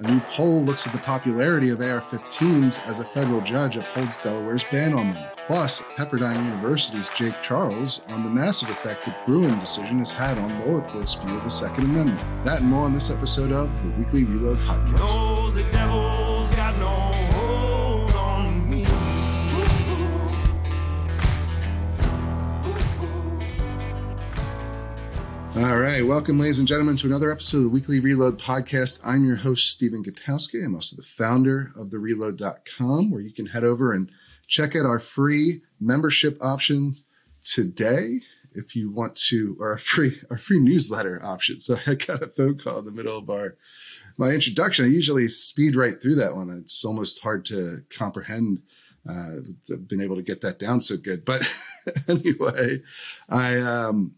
A new poll looks at the popularity of AR 15s as a federal judge upholds Delaware's ban on them. Plus, Pepperdine University's Jake Charles on the massive effect the Bruen decision has had on lower courts' view of the Second Amendment. That and more on this episode of the Weekly Reload Podcast. No, the All right, welcome, ladies and gentlemen, to another episode of the Weekly Reload Podcast. I'm your host, Stephen Gutowski. I'm also the founder of thereload.com, where you can head over and check out our free membership options today if you want to, or our free our free newsletter option. So I got a phone call in the middle of our my introduction. I usually speed right through that one. It's almost hard to comprehend. Uh, I've been able to get that down so good, but anyway, I um,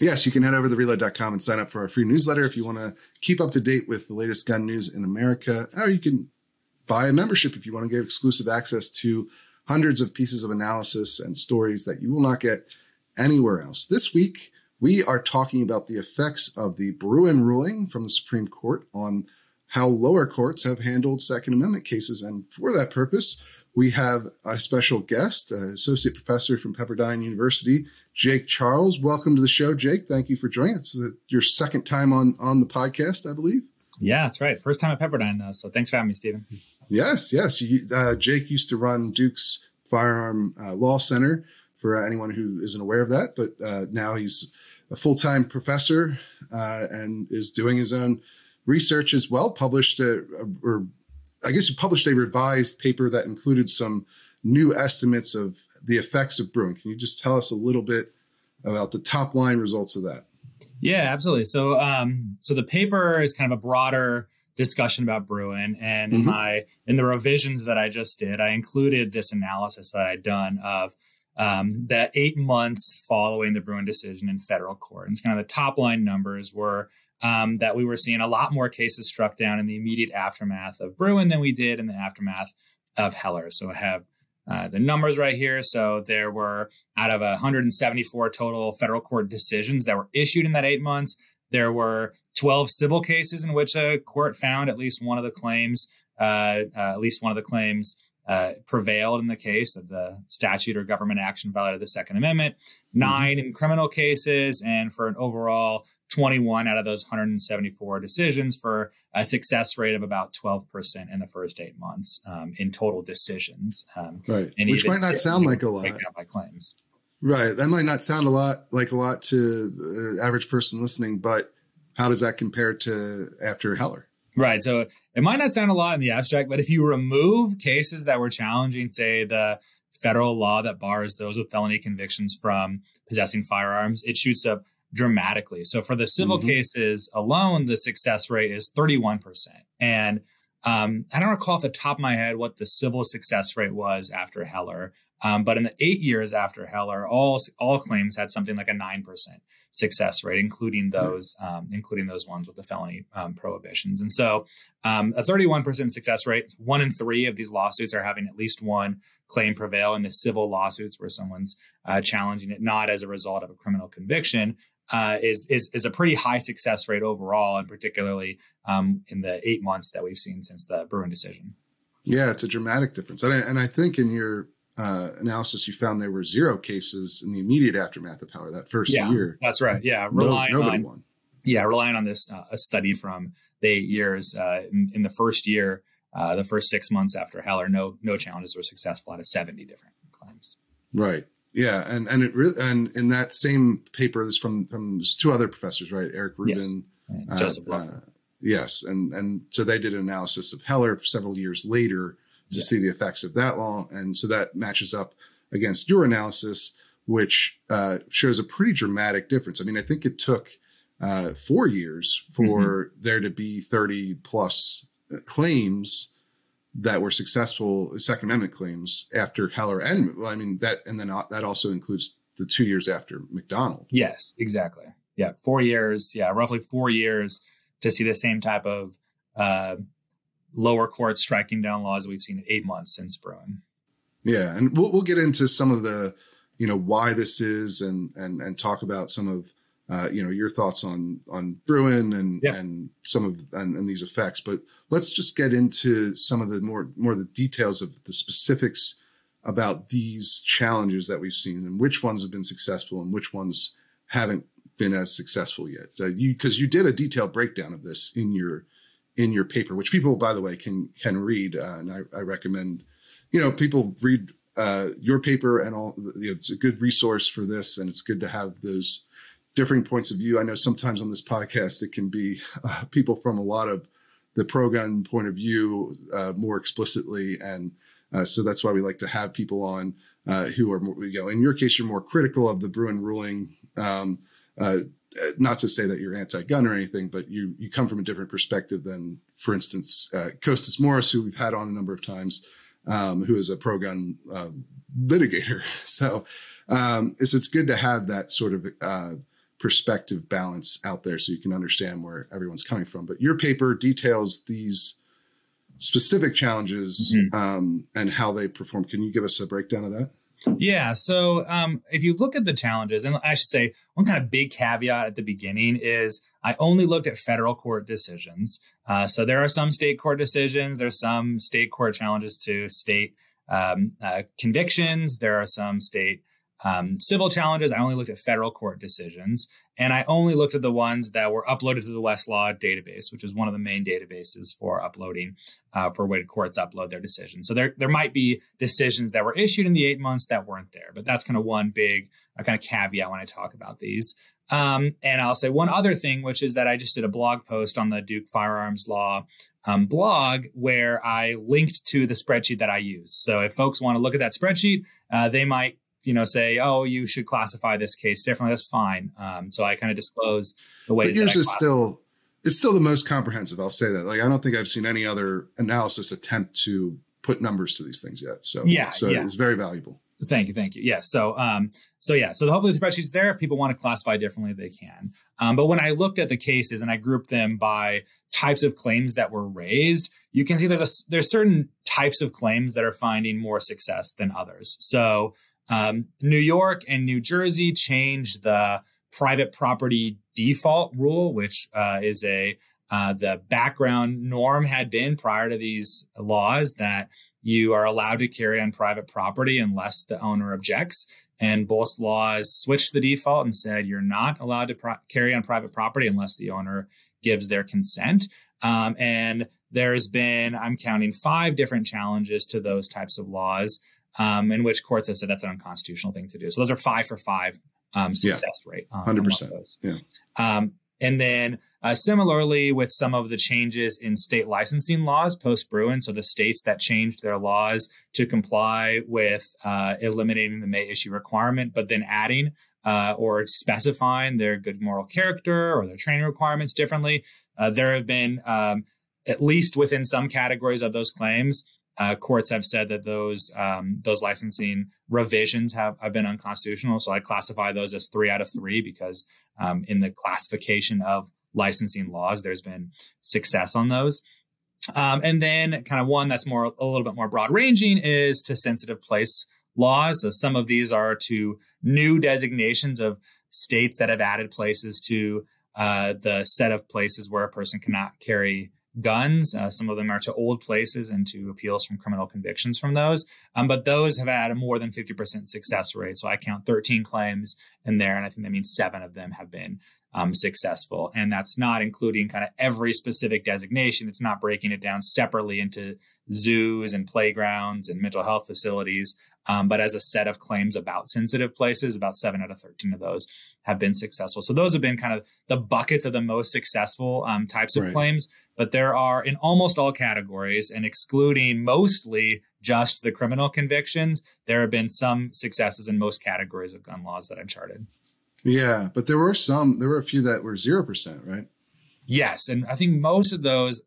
yes, you can head over to reload.com and sign up for our free newsletter if you want to keep up to date with the latest gun news in America. Or you can buy a membership if you want to get exclusive access to hundreds of pieces of analysis and stories that you will not get anywhere else. This week, we are talking about the effects of the Bruen ruling from the Supreme Court on how lower courts have handled Second Amendment cases. And for that purpose, we have a special guest, uh, associate professor from Pepperdine University, Jake Charles. Welcome to the show, Jake. Thank you for joining us. It's your second time on on the podcast, I believe. Yeah, that's right. First time at Pepperdine, though. So thanks for having me, Stephen. Yes, yes. You, uh, Jake used to run Duke's Firearm uh, Law Center for anyone who isn't aware of that, but uh, now he's a full time professor uh, and is doing his own research as well. Published a, a, or I guess you published a revised paper that included some new estimates of the effects of Bruen. Can you just tell us a little bit about the top line results of that? Yeah, absolutely. So, um, so the paper is kind of a broader discussion about Bruen, and in Mhm. my in the revisions that I just did, I included this analysis that I'd done of um, the eight months following the Bruen decision in federal court. And it's kind of the top line numbers were um, that we were seeing a lot more cases struck down in the immediate aftermath of Bruen than we did in the aftermath of Heller. So I have uh, the numbers right here. So there were out of 174 total federal court decisions that were issued in that eight months. There were 12 civil cases in which a court found at least one of the claims, uh, uh, at least one of the claims uh, prevailed in the case that the statute or government action violated the Second Amendment. 9 in criminal cases, and for an overall 21 out of those 174 decisions for a success rate of about 12% in the first eight months um, in total decisions. Um, Right. Which might not sound like a lot. by claims. Right. That might not sound a lot like a lot to the average person listening, but how does that compare to after Heller? Right. So it might not sound a lot in the abstract, but if you remove cases that were challenging, say, the federal law that bars those with felony convictions from possessing firearms, it shoots up dramatically. So for the civil Mhm. cases alone, the success rate is 31%. And um, I don't recall off the top of my head what the civil success rate was after Heller. Um, but in the eight years after Heller, all all claims had something like a nine percent success rate, including those um, including those ones with the felony um, prohibitions. And so, um, a thirty one percent success rate. One in three of these lawsuits are having at least one claim prevail. In the civil lawsuits, where someone's uh, challenging it not as a result of a criminal conviction, uh, is, is is a pretty high success rate overall, and particularly um, in the eight months that we've seen since the Bruen decision. Yeah, it's a dramatic difference. And I, and I think in your uh, analysis, you found there were zero cases in the immediate aftermath of Power that first Yeah. year. That's right. Yeah, No, relying nobody on won. yeah relying on this uh, a study from the eight years uh, in, in the first year, uh, the first six months after Heller, no no challenges were successful out of seventy different claims. Right. Yeah, and and it really and in that same paper, there's from from there's two other professors, right? Eric Ruben, Yes. Uh, Joseph uh, yes, and and so they did an analysis of Heller several years later to Yeah. see the effects of that law, and so that matches up against your analysis, which uh, shows a pretty dramatic difference. I mean, I think it took uh, four years for there to be 30 plus uh, claims that were successful Second Amendment claims after Heller and well, I mean that, and then uh, that also includes the two years after McDonald. Yes, exactly. Yeah, four years. Yeah, roughly four years to see the same type of uh, lower courts striking down laws we've seen in eight months since Bruen. Yeah, and we'll we'll get into some of the, you know, why this is and and and talk about some of uh, you know your thoughts on on Bruen and Yeah. and some of and, and these effects. But let's just get into some of the more more the details of the specifics about these challenges that we've seen and which ones have been successful and which ones haven't been as successful yet. Uh, you because you did a detailed breakdown of this in your in your paper, which people, by the way, can can read, uh, and I, I recommend. You know, people read uh, your paper and all. You know, it's a good resource for this, and it's good to have those differing points of view. I know sometimes on this podcast it can be uh, people from a lot of the pro gun point of view uh, more explicitly, and uh, so that's why we like to have people on uh, who are, more, you know, in your case, you're more critical of the Bruen ruling. Um, uh, not to say that you're anti-gun or anything, but you you come from a different perspective than, for instance, uh, Kostas Moros, who we've had on a number of times, um, who is a pro-gun uh, litigator. So, um, it's it's good to have that sort of uh, perspective balance out there, so you can understand where everyone's coming from. But your paper details these specific challenges um, and how they perform. Can you give us a breakdown of that? Yeah. So um, if you look at the challenges, and I should say one kind of big caveat at the beginning is I only looked at federal court decisions. Uh, so there are some state court decisions. There's some state court challenges to state um, uh, convictions. There are some state um, civil challenges. I only looked at federal court decisions, and I only looked at the ones that were uploaded to the Westlaw database, which is one of the main databases for uploading uh, for when courts upload their decisions. So there there might be decisions that were issued in the eight months that weren't there, but that's kind of one big uh, kind of caveat when I talk about these. Um, and I'll say one other thing, which is that I just did a blog post on the Duke Firearms Law um, blog where I linked to the spreadsheet that I used. So if folks want to look at that spreadsheet, uh, they might you know say oh you should classify this case differently that's fine um, so i kind of disclose the ways But yours is still it's still the most comprehensive. I'll say that. Like I don't think I've seen any other analysis attempt to put numbers to these things yet. So Yeah, so yeah. it's very valuable. Thank you, thank you. Yeah. So, um, so yeah. So hopefully the spreadsheet's there. If people want to classify differently, they can. Um, but when I looked at the cases and I grouped them by types of claims that were raised, you can see there's a there's certain types of claims that are finding more success than others. So, um, New York and New Jersey changed the private property default rule, which uh, is a uh, the background norm had been prior to these laws that you are allowed to carry on private property unless the owner objects. And both laws switched the default and said you're not allowed to pro- carry on private property unless the owner gives their consent. Um, and there's been, I'm counting five different challenges to those types of laws um, in which courts have said that's an unconstitutional thing to do. So those are five for five um, success rate. on- on 100%. those. Yeah. Um, and then uh, similarly with some of the changes in state licensing laws post Bruen, so the states that changed their laws to comply with uh, eliminating the may issue requirement, but then adding uh, or specifying their good moral character or their training requirements differently, uh, there have been um, at least within some categories of those claims. Uh, courts have said that those um, those licensing revisions have, have been unconstitutional. So I classify those as three out of three because um, in the classification of licensing laws, there's been success on those. Um, and then, kind of one that's more a little bit more broad ranging is to sensitive place laws. So some of these are to new designations of states that have added places to uh, the set of places where a person cannot carry guns. Uh, some of them are to old places and to appeals from criminal convictions from those. Um, but those have had a more than 50% success rate. So I count 13 claims in there, and I think that means seven of them have been um, successful. And that's not including kind of every specific designation. It's not breaking it down separately into zoos and playgrounds and mental health facilities. Um, but as a set of claims about sensitive places, about seven out of 13 of those have been successful. So those have been kind of the buckets of the most successful um, types of Right. claims. But there are in almost all categories, and excluding mostly just the criminal convictions, there have been some successes in most categories of gun laws that I've charted. Yeah, but there were some. There were a few that were zero percent, right? Yes, and I think most of those,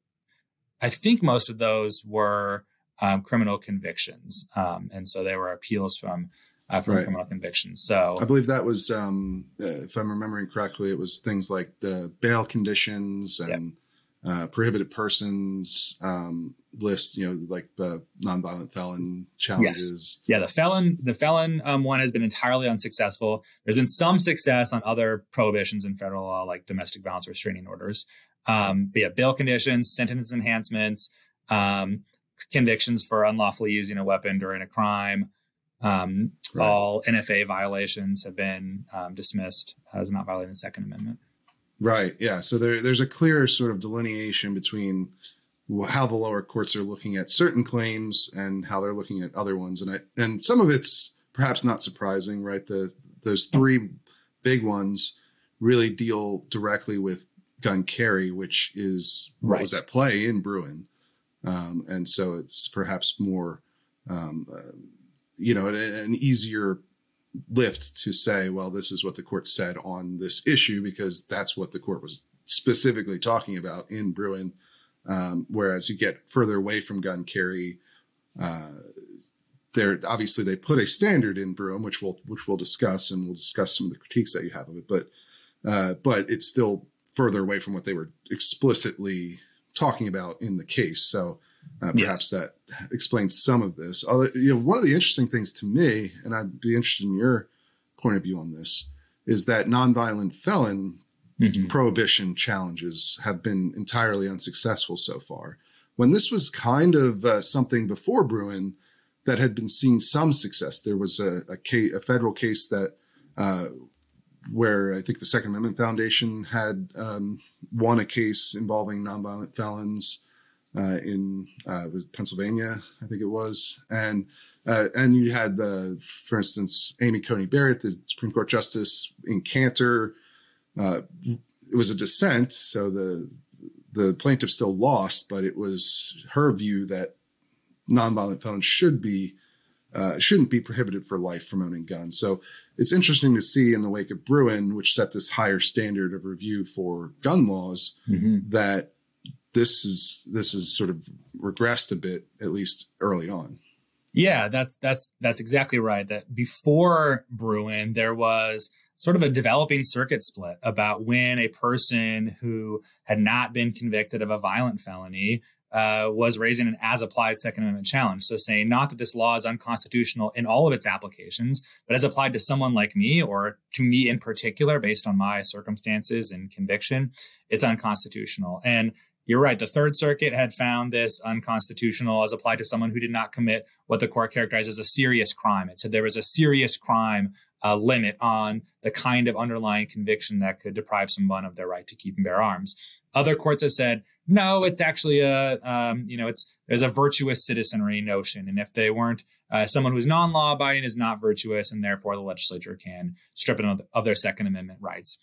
I think most of those were um, criminal convictions, um, and so they were appeals from uh, from Right. criminal convictions. So I believe that was, um, uh, if I'm remembering correctly, it was things like the bail conditions and uh, prohibited persons um, list, you know, like uh, nonviolent felon challenges. Yes. Yeah, the felon the felon um, one has been entirely unsuccessful. There's been some success on other prohibitions in federal law, like domestic violence restraining orders. Um, but yeah, bail conditions, sentence enhancements, um, convictions for unlawfully using a weapon during a crime. Um, right. All NFA violations have been um, dismissed as not violating the Second Amendment. Right. Yeah. So there, there's a clear sort of delineation between how the lower courts are looking at certain claims and how they're looking at other ones, and I, and some of it's perhaps not surprising, right? The those three big ones really deal directly with gun carry, which is what right. was at play in Bruen, um, and so it's perhaps more, um, uh, you know, an, an easier lift to say, well, this is what the court said on this issue because that's what the court was specifically talking about in Bruen. Um, whereas you get further away from gun carry, uh, there obviously they put a standard in Bruen, which we'll which we'll discuss, and we'll discuss some of the critiques that you have of it. But uh, but it's still further away from what they were explicitly talking about in the case. So uh, perhaps yes. that explains some of this. Although, you know, one of the interesting things to me, and I'd be interested in your point of view on this, is that nonviolent felon mm-hmm. prohibition challenges have been entirely unsuccessful so far. When this was kind of uh, something before Bruen that had been seeing some success, there was a, a, case, a federal case that uh, where I think the Second Amendment Foundation had um, won a case involving nonviolent felons uh, in uh, Pennsylvania, I think it was, and uh, and you had the, for instance, Amy Coney Barrett, the Supreme Court Justice in Kanter. Uh, it was a dissent, so the the plaintiff still lost, but it was her view that nonviolent felons should be uh, shouldn't be prohibited for life from owning guns. So it's interesting to see in the wake of Bruen, which set this higher standard of review for gun laws, mm-hmm. that this is this is sort of regressed a bit, at least early on. Yeah, that's that's that's exactly right. That before Bruen, there was sort of a developing circuit split about when a person who had not been convicted of a violent felony uh, was raising an as applied Second Amendment challenge. So, saying not that this law is unconstitutional in all of its applications, but as applied to someone like me or to me in particular, based on my circumstances and conviction, it's unconstitutional. And you're right. The Third Circuit had found this unconstitutional as applied to someone who did not commit what the court characterized as a serious crime. It said there was a serious crime uh, limit on the kind of underlying conviction that could deprive someone of their right to keep and bear arms. Other courts have said no, it's actually a um, you know it's there's a virtuous citizenry notion, and if they weren't uh, someone who's non-law abiding is not virtuous, and therefore the legislature can strip them of their Second Amendment rights.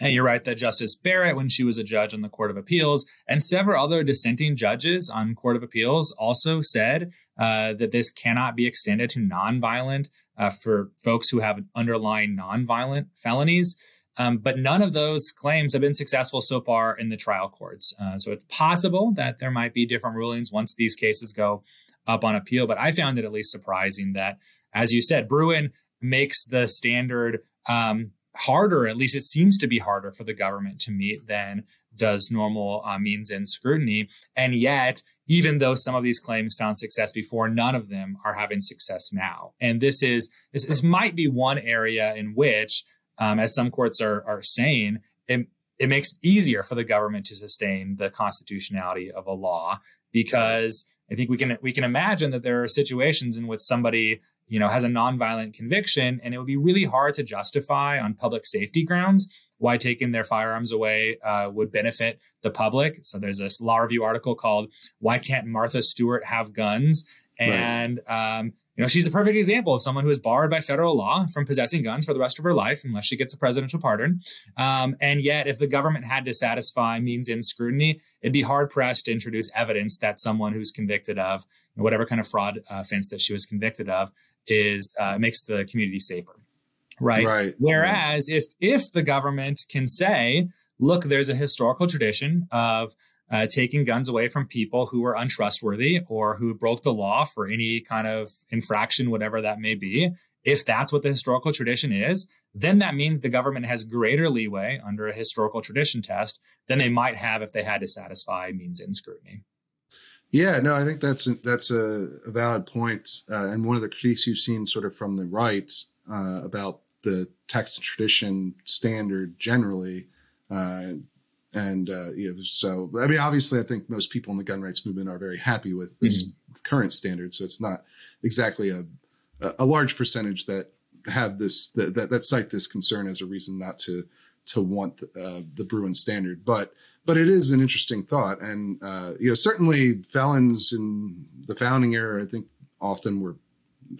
And you're right that Justice Barrett, when she was a judge on the Court of Appeals, and several other dissenting judges on Court of Appeals also said uh, that this cannot be extended to nonviolent uh, for folks who have underlying nonviolent felonies. Um, but none of those claims have been successful so far in the trial courts. Uh, so it's possible that there might be different rulings once these cases go up on appeal. But I found it at least surprising that, as you said, Bruen makes the standard um, harder, at least it seems to be harder for the government to meet than does normal uh, means-end scrutiny. And yet, even though some of these claims found success before, none of them are having success now. And this is this, this might be one area in which, um, as some courts are are saying, it, it makes it easier for the government to sustain the constitutionality of a law because I think we can we can imagine that there are situations in which somebody you know, has a nonviolent conviction, and it would be really hard to justify on public safety grounds why taking their firearms away uh, would benefit the public. So there's this law review article called "Why Can't Martha Stewart Have Guns?" and right. um, you know, she's a perfect example of someone who is barred by federal law from possessing guns for the rest of her life, unless she gets a presidential pardon. Um, and yet, if the government had to satisfy means-end scrutiny, it'd be hard pressed to introduce evidence that someone who's convicted of whatever kind of fraud uh, offense that she was convicted of is uh, makes the community safer right right whereas right. if if the government can say look there's a historical tradition of uh, taking guns away from people who are untrustworthy or who broke the law for any kind of infraction whatever that may be if that's what the historical tradition is, then that means the government has greater leeway under a historical tradition test than they might have if they had to satisfy means-end scrutiny. Yeah, no, I think that's a, that's a, a valid point, uh, and one of the critiques you've seen sort of from the right uh, about the text and tradition standard generally, uh, and uh, you know, so I mean, obviously, I think most people in the gun rights movement are very happy with this mm-hmm. current standard. So it's not exactly a a large percentage that have this that that, that cite this concern as a reason not to to want uh, the Bruen standard, but but it is an interesting thought, and uh, you know certainly felons in the founding era, I think often were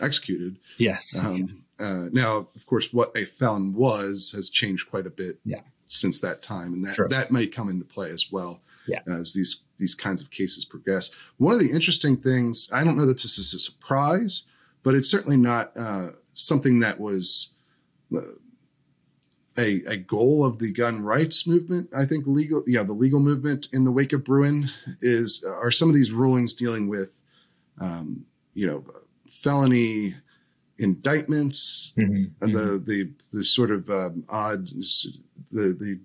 executed. Yes. Um, uh, now, of course, what a felon was has changed quite a bit. Yeah since that time, and that that might come into play as well yeah. as these these kinds of cases progress. One of the interesting things, I don't know that this is a surprise, but it's certainly not uh, something that was uh, a, a goal of the gun rights movement. I think legal, yeah, the legal movement in the wake of Bruen is are some of these rulings dealing with, um, you know, felony indictments mm-hmm, and the, mm-hmm. the the sort of um, odd the the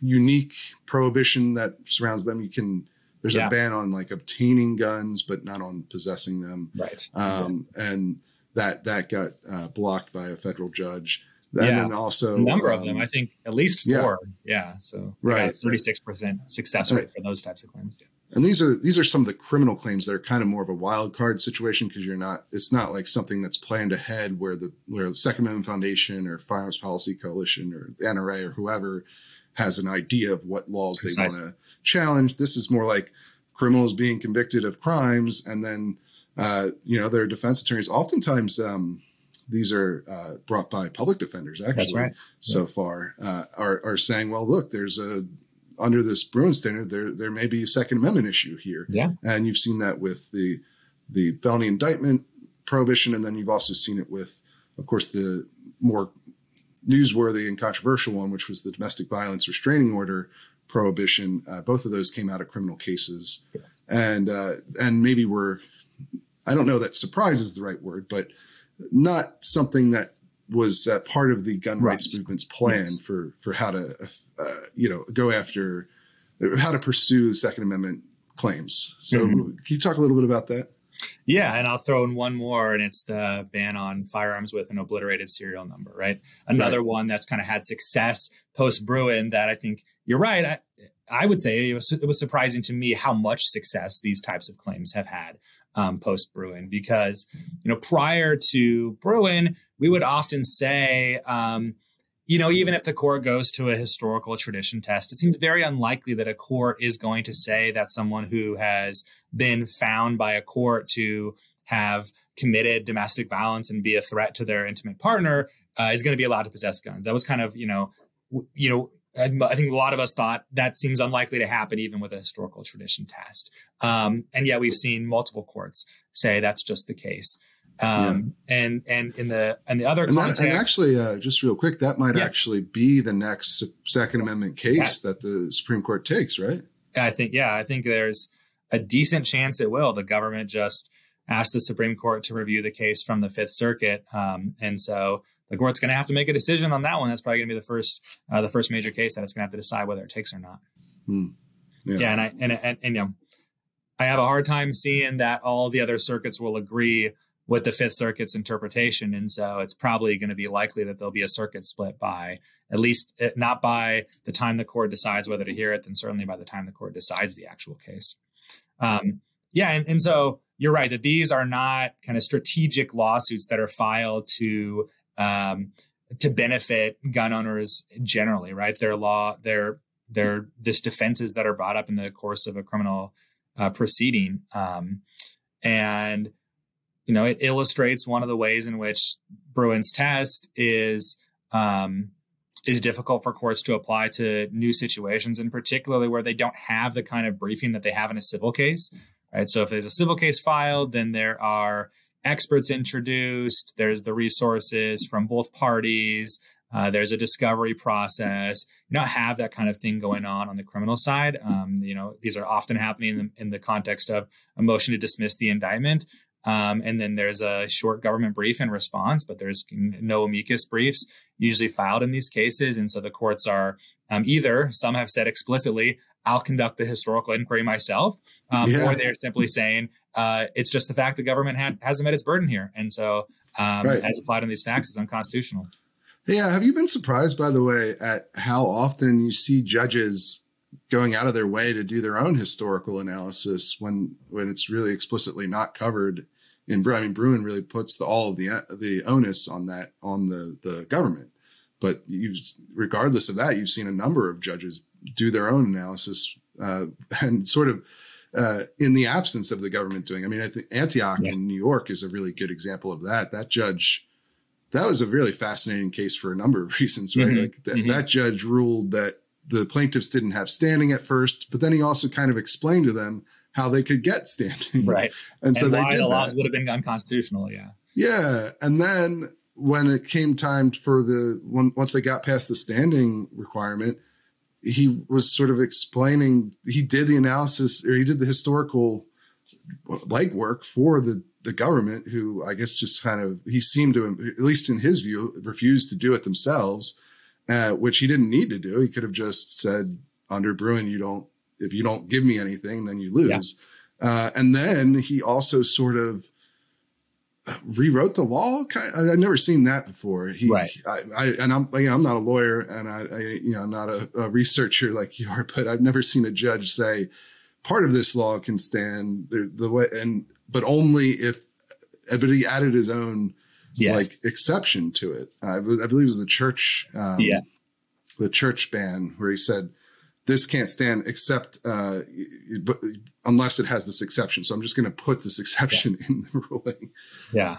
unique prohibition that surrounds them. You can there's yeah. a ban on like obtaining guns, but not on possessing them. Right. Um. And that that got uh, blocked by a federal judge. And yeah. then also a number um, of them. I think at least four. Yeah. yeah so right, thirty six percent success rate right. for those types of claims. Yeah. And these are these are some of the criminal claims that are kind of more of a wild card situation because you're not. It's not like something that's planned ahead where the where the Second Amendment Foundation or Firearms Policy Coalition or the NRA or whoever has an idea of what laws Precisely. they want to challenge. This is more like criminals being convicted of crimes, and then uh, you know their defense attorneys. Oftentimes, um, these are uh, brought by public defenders. Actually, right. so yeah. far uh, are are saying, well, look, there's a under this Bruen standard, there there may be a Second Amendment issue here. Yeah, and you've seen that with the the felony indictment prohibition, and then you've also seen it with, of course, the more newsworthy and controversial one, which was the domestic violence restraining order prohibition. Uh, both of those came out of criminal cases, yes. and uh, and maybe we're I don't know that surprise is the right word, but not something that was uh, part of the gun rights right. movement's plan yes. for for how to uh, you know go after how to pursue the Second Amendment claims. So mm-hmm. can you talk a little bit about that? Yeah, and I'll throw in one more, and it's the ban on firearms with an obliterated serial number, right? Another right. one that's kind of had success post Bruen that I think you're right. I, I would say it was, it was surprising to me how much success these types of claims have had um, post Bruen, because you know prior to Bruen, we would often say, um, you know, even if the court goes to a historical tradition test, it seems very unlikely that a court is going to say that someone who has been found by a court to have committed domestic violence and be a threat to their intimate partner uh, is going to be allowed to possess guns. That was kind of, you know, w- you know, I think a lot of us thought that seems unlikely to happen even with a historical tradition test. Um, and yet we've seen multiple courts say that's just the case. Um, yeah. and, and in the, and the other and, context, that, and actually, uh, just real quick, that might yeah. actually be the next second amendment case that the Supreme court takes, right? I think, yeah, I think there's a decent chance it will. The government just asked the Supreme court to review the case from the fifth circuit. Um, and so the court's going to have to make a decision on that one. That's probably going to be the first, uh, the first major case that it's going to have to decide whether it takes or not. Hmm. Yeah. yeah. and I, and, and, and, you know, I have a hard time seeing that all the other circuits will agree with the Fifth Circuit's interpretation. And so it's probably going to be likely that there'll be a circuit split by at least eh, not by the time the court decides whether to hear it, then certainly by the time the court decides the actual case. Um, yeah. And, and so you're right that these are not kind of strategic lawsuits that are filed to, um, to benefit gun owners generally, right? They're law, their their they're defenses that are brought up in the course of a criminal uh, proceeding. Um, and you know, it illustrates one of the ways in which Bruen's test is um, is difficult for courts to apply to new situations, and particularly where they don't have the kind of briefing that they have in a civil case. Right. So if there's a civil case filed, then there are experts introduced. There's the resources from both parties. Uh, there's a discovery process. You don't have that kind of thing going on on the criminal side. Um, you know, these are often happening in the, in the context of a motion to dismiss the indictment. Um, and then there's a short government brief in response, but there's no amicus briefs usually filed in these cases. And so the courts are um, either, some have said explicitly, I'll conduct the historical inquiry myself, um, yeah. or they're simply saying uh, it's just the fact the government had, hasn't met its burden here. And so, um, right. as applied on these facts, is unconstitutional. Yeah. Have you been surprised, by the way, at how often you see judges going out of their way to do their own historical analysis when when it's really explicitly not covered in I mean Bruen really puts the, all of the the onus on that on the the government but you regardless of that you've seen a number of judges do their own analysis uh, and sort of uh, in the absence of the government doing I mean I think Antonyuk yeah. in New York is a really good example of that that judge that was a really fascinating case for a number of reasons right mm-hmm. like mm-hmm. that judge ruled that the plaintiffs didn't have standing at first, but then he also kind of explained to them how they could get standing. Right. And, and so they did the laws that. would have been unconstitutional. Yeah. Yeah. And then when it came time for the when, once they got past the standing requirement, he was sort of explaining he did the analysis or he did the historical legwork for the the government who I guess just kind of he seemed to at least in his view refused to do it themselves uh, which he didn't need to do. He could have just said under bruen you don't, if you don't give me anything, then you lose. Yeah. Uh, and then he also sort of rewrote the law. I, have never seen that before. He, right. I, I, and I'm, you know, I'm not a lawyer and I, I you know, I'm not a, a, researcher like you are, but I've never seen a judge say part of this law can stand the, the way, and, but only if, but he added his own yes. like exception to it. I, I believe it was the church, um, yeah, the church ban where he said this can't stand except uh, but unless it has this exception. So I'm just going to put this exception yeah. in the ruling. Yeah,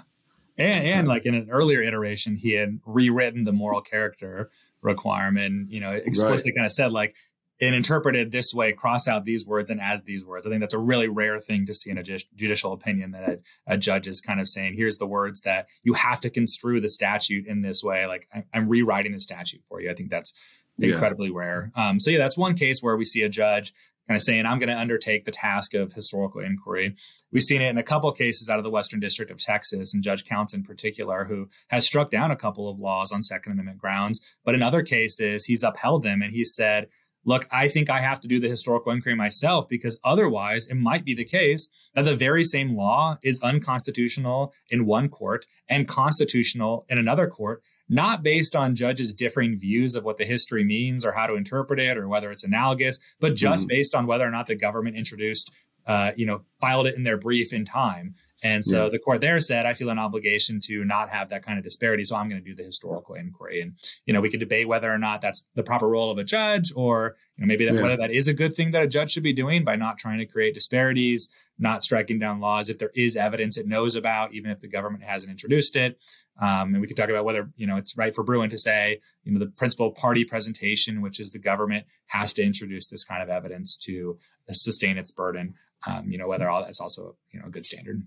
and and like in an earlier iteration, he had rewritten the moral character requirement. You know, explicitly right. kind of said like and interpreted this way, cross out these words and add these words. I think that's a really rare thing to see in a judicial opinion that a, a, judge is kind of saying, here's the words that you have to construe the statute in this way. Like I'm, I'm rewriting the statute for you. I think that's incredibly yeah. rare. Um, so yeah, that's one case where we see a judge kind of saying, I'm going to undertake the task of historical inquiry. We've seen it in a couple cases out of the Western District of Texas, and Judge Counts in particular, who has struck down a couple of laws on Second Amendment grounds. But in other cases, he's upheld them and he said, look, I think I have to do the historical inquiry myself because otherwise it might be the case that the very same law is unconstitutional in one court and constitutional in another court, not based on judges' differing views of what the history means or how to interpret it or whether it's analogous, but just mm-hmm. based on whether or not the government introduced, uh, you know, filed it in their brief in time. And so yeah. the court there said, I feel an obligation to not have that kind of disparity. So I'm going to do the historical inquiry. And, you know, we could debate whether or not that's the proper role of a judge or, you know, maybe that, yeah. whether that is a good thing that a judge should be doing by not trying to create disparities, not striking down laws if there is evidence it knows about, even if the government hasn't introduced it. Um, and we could talk about whether, you know, it's right for Bruen to say, you know, the principal party presentation, which is the government has to introduce this kind of evidence to sustain its burden. Um, you know, whether all that's also, you know, a good standard.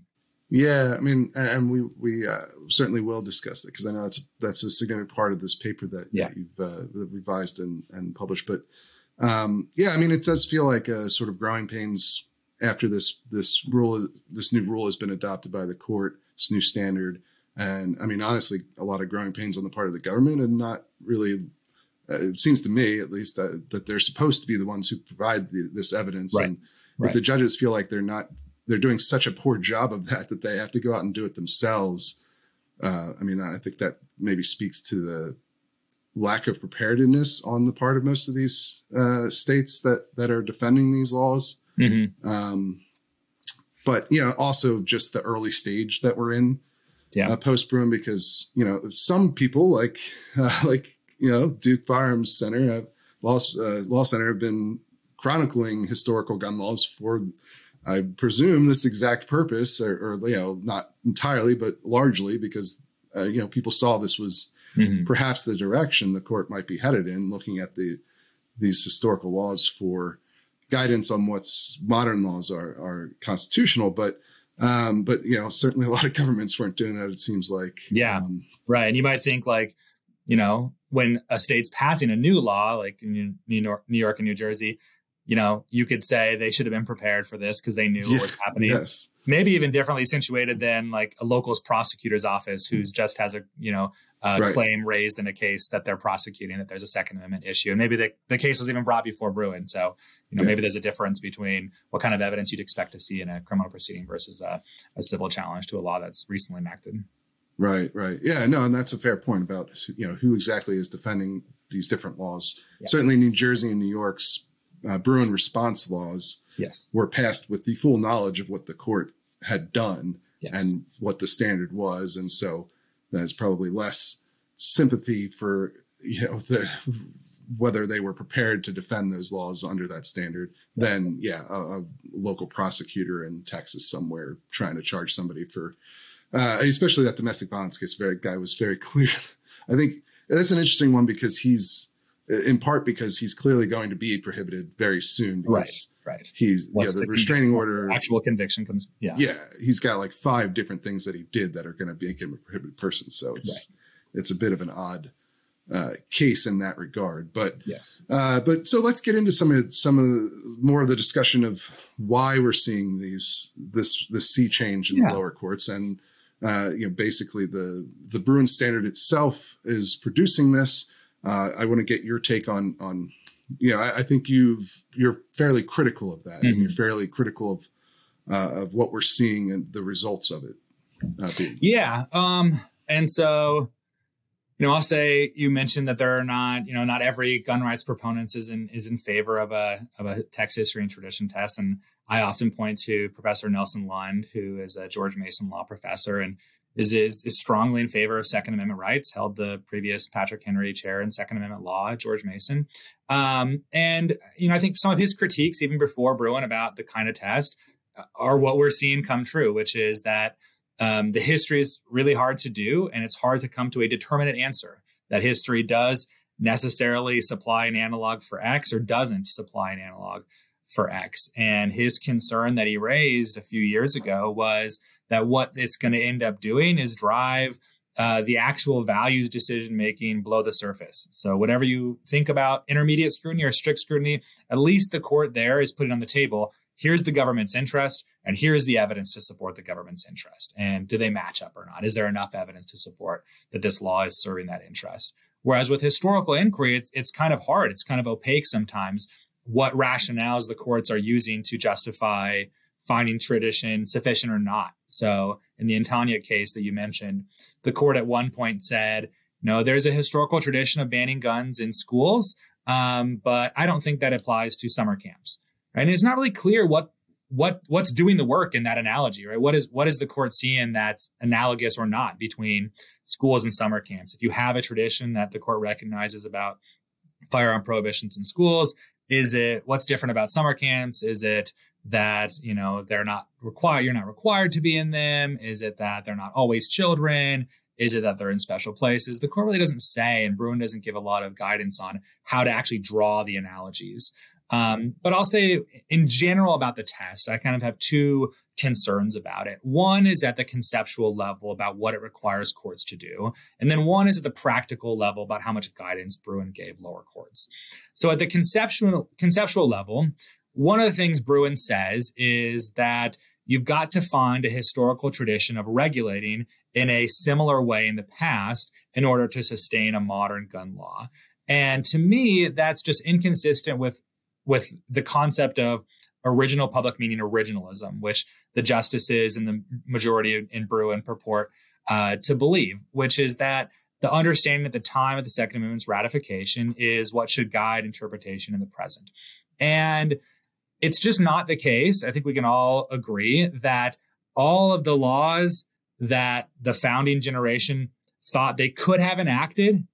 Yeah, I mean, and we we uh, certainly will discuss that because I know that's that's a significant part of this paper that, yeah. that you've uh, revised and, and published. But um, yeah, I mean, it does feel like a sort of growing pains after this this rule this new rule has been adopted by the court, this new standard. And I mean, honestly, a lot of growing pains on the part of the government, and not really. Uh, it seems to me, at least, uh, that they're supposed to be the ones who provide the, this evidence, right. and right. if the judges feel like they're not they're doing such a poor job of that that they have to go out and do it themselves. Uh, I mean, I think that maybe speaks to the lack of preparedness on the part of most of these uh, states that that are defending these laws. Mm-hmm. Um, but you know, also just the early stage that we're in, yeah, uh, post Bruen, because you know some people like uh, like you know Duke Firearms Center, law uh, law center have been chronicling historical gun laws for I presume this exact purpose, or, or, you know, not entirely, but largely because uh, you know people saw this was mm-hmm. perhaps the direction the court might be headed in, looking at the these historical laws for guidance on what's modern laws are are constitutional. But um, but you know, certainly a lot of governments weren't doing that. It seems like yeah, um, right. And you might think like you know when a state's passing a new law, like in New York, New York and New Jersey, you know, you could say they should have been prepared for this because they knew Yeah, what was happening. Yes. Maybe even differently situated than like a local prosecutor's office who's just has a you know a Right. claim raised in a case that they're prosecuting that there's a Second Amendment issue, and maybe the, the case was even brought before Bruen. So you know Yeah. maybe there's a difference between what kind of evidence you'd expect to see in a criminal proceeding versus a, a civil challenge to a law that's recently enacted. Right, right. Yeah, no, and that's a fair point about you know who exactly is defending these different laws. Yeah. Certainly, New Jersey and New York's uh, Bruen response laws Yes. were passed with the full knowledge of what the court had done Yes. and what the standard was, and so there's probably less sympathy for you know the whether they were prepared to defend those laws under that standard than yeah a, a local prosecutor in Texas somewhere trying to charge somebody for uh, especially that domestic violence case. Very guy was very clear. I think that's an interesting one because he's in part because he's clearly going to be prohibited very soon Right. right. he's yeah, the, the restraining conviction? order Actual conviction comes. Yeah. yeah he's got like five different things that he did that are going to make him a prohibited person so it's it's a bit of an odd uh, case in that regard but Yes. uh, but so let's get into some of some of the, more of the discussion of why we're seeing these this this sea change in Yeah. the lower courts and uh, you know basically the the Bruen standard itself is producing this. Uh, I want to get your take on on you know I, I think you've you're fairly critical of that and Mhm. you're fairly critical of uh, of what we're seeing and the results of it. Uh, being. Yeah. Um, and so, you know, I'll say you mentioned that there are not, you know, not every gun rights proponents is in is in favor of a of a text history and tradition test. And I often point to Professor Nelson Lund, who is a George Mason law professor and is, is is strongly in favor of Second Amendment rights, held the previous Patrick Henry chair in Second Amendment law George Mason. Um, and you know, I think some of his critiques, even before Bruen, about the kind of test uh, are what we're seeing come true, which is that um, the history is really hard to do, and it's hard to come to a determinate answer. That history does necessarily supply an analog for X or doesn't supply an analog for X. And his concern that he raised a few years ago was that what it's going to end up doing is drive uh, the actual values decision making below the surface. So, whatever you think about intermediate scrutiny or strict scrutiny, at least the court there is putting on the table here's the government's interest, and here's the evidence to support the government's interest. And do they match up or not? Is there enough evidence to support that this law is serving that interest? Whereas with historical inquiry, it's, it's kind of hard, it's kind of opaque sometimes what rationales the courts are using to justify finding tradition sufficient or not. So in the Antonyuk case that you mentioned, the court at one point said, no, there's a historical tradition of banning guns in schools, um, but I don't think that applies to summer camps. Right? And it's not really clear what what what's doing the work in that analogy, right? What is what is the court seeing that's analogous or not between schools and summer camps? If you have a tradition that the court recognizes about firearm prohibitions in schools, is it what's different about summer camps? Is it that you know they're not required you're not required to be in them? Is it that they're not always children? Is it that they're in special places? The court really doesn't say and bruen doesn't give a lot of guidance on how to actually draw the analogies. Um, but i'll say in general about the test i kind of have two concerns about it. One is at the conceptual level about what it requires courts to do and then one is at the practical level about how much guidance bruen gave lower courts. So at the conceptual conceptual level one of the things Bruen says is that you've got to find a historical tradition of regulating in a similar way in the past in order to sustain a modern gun law. And to me, that's just inconsistent with, with the concept of original public meaning originalism, which the justices and the majority in Bruen purport uh, to believe, which is that the understanding at the time of the Second Amendment's ratification is what should guide interpretation in the present. And it's just not the case. I think we can all agree that all of the laws that the founding generation thought they could have enacted,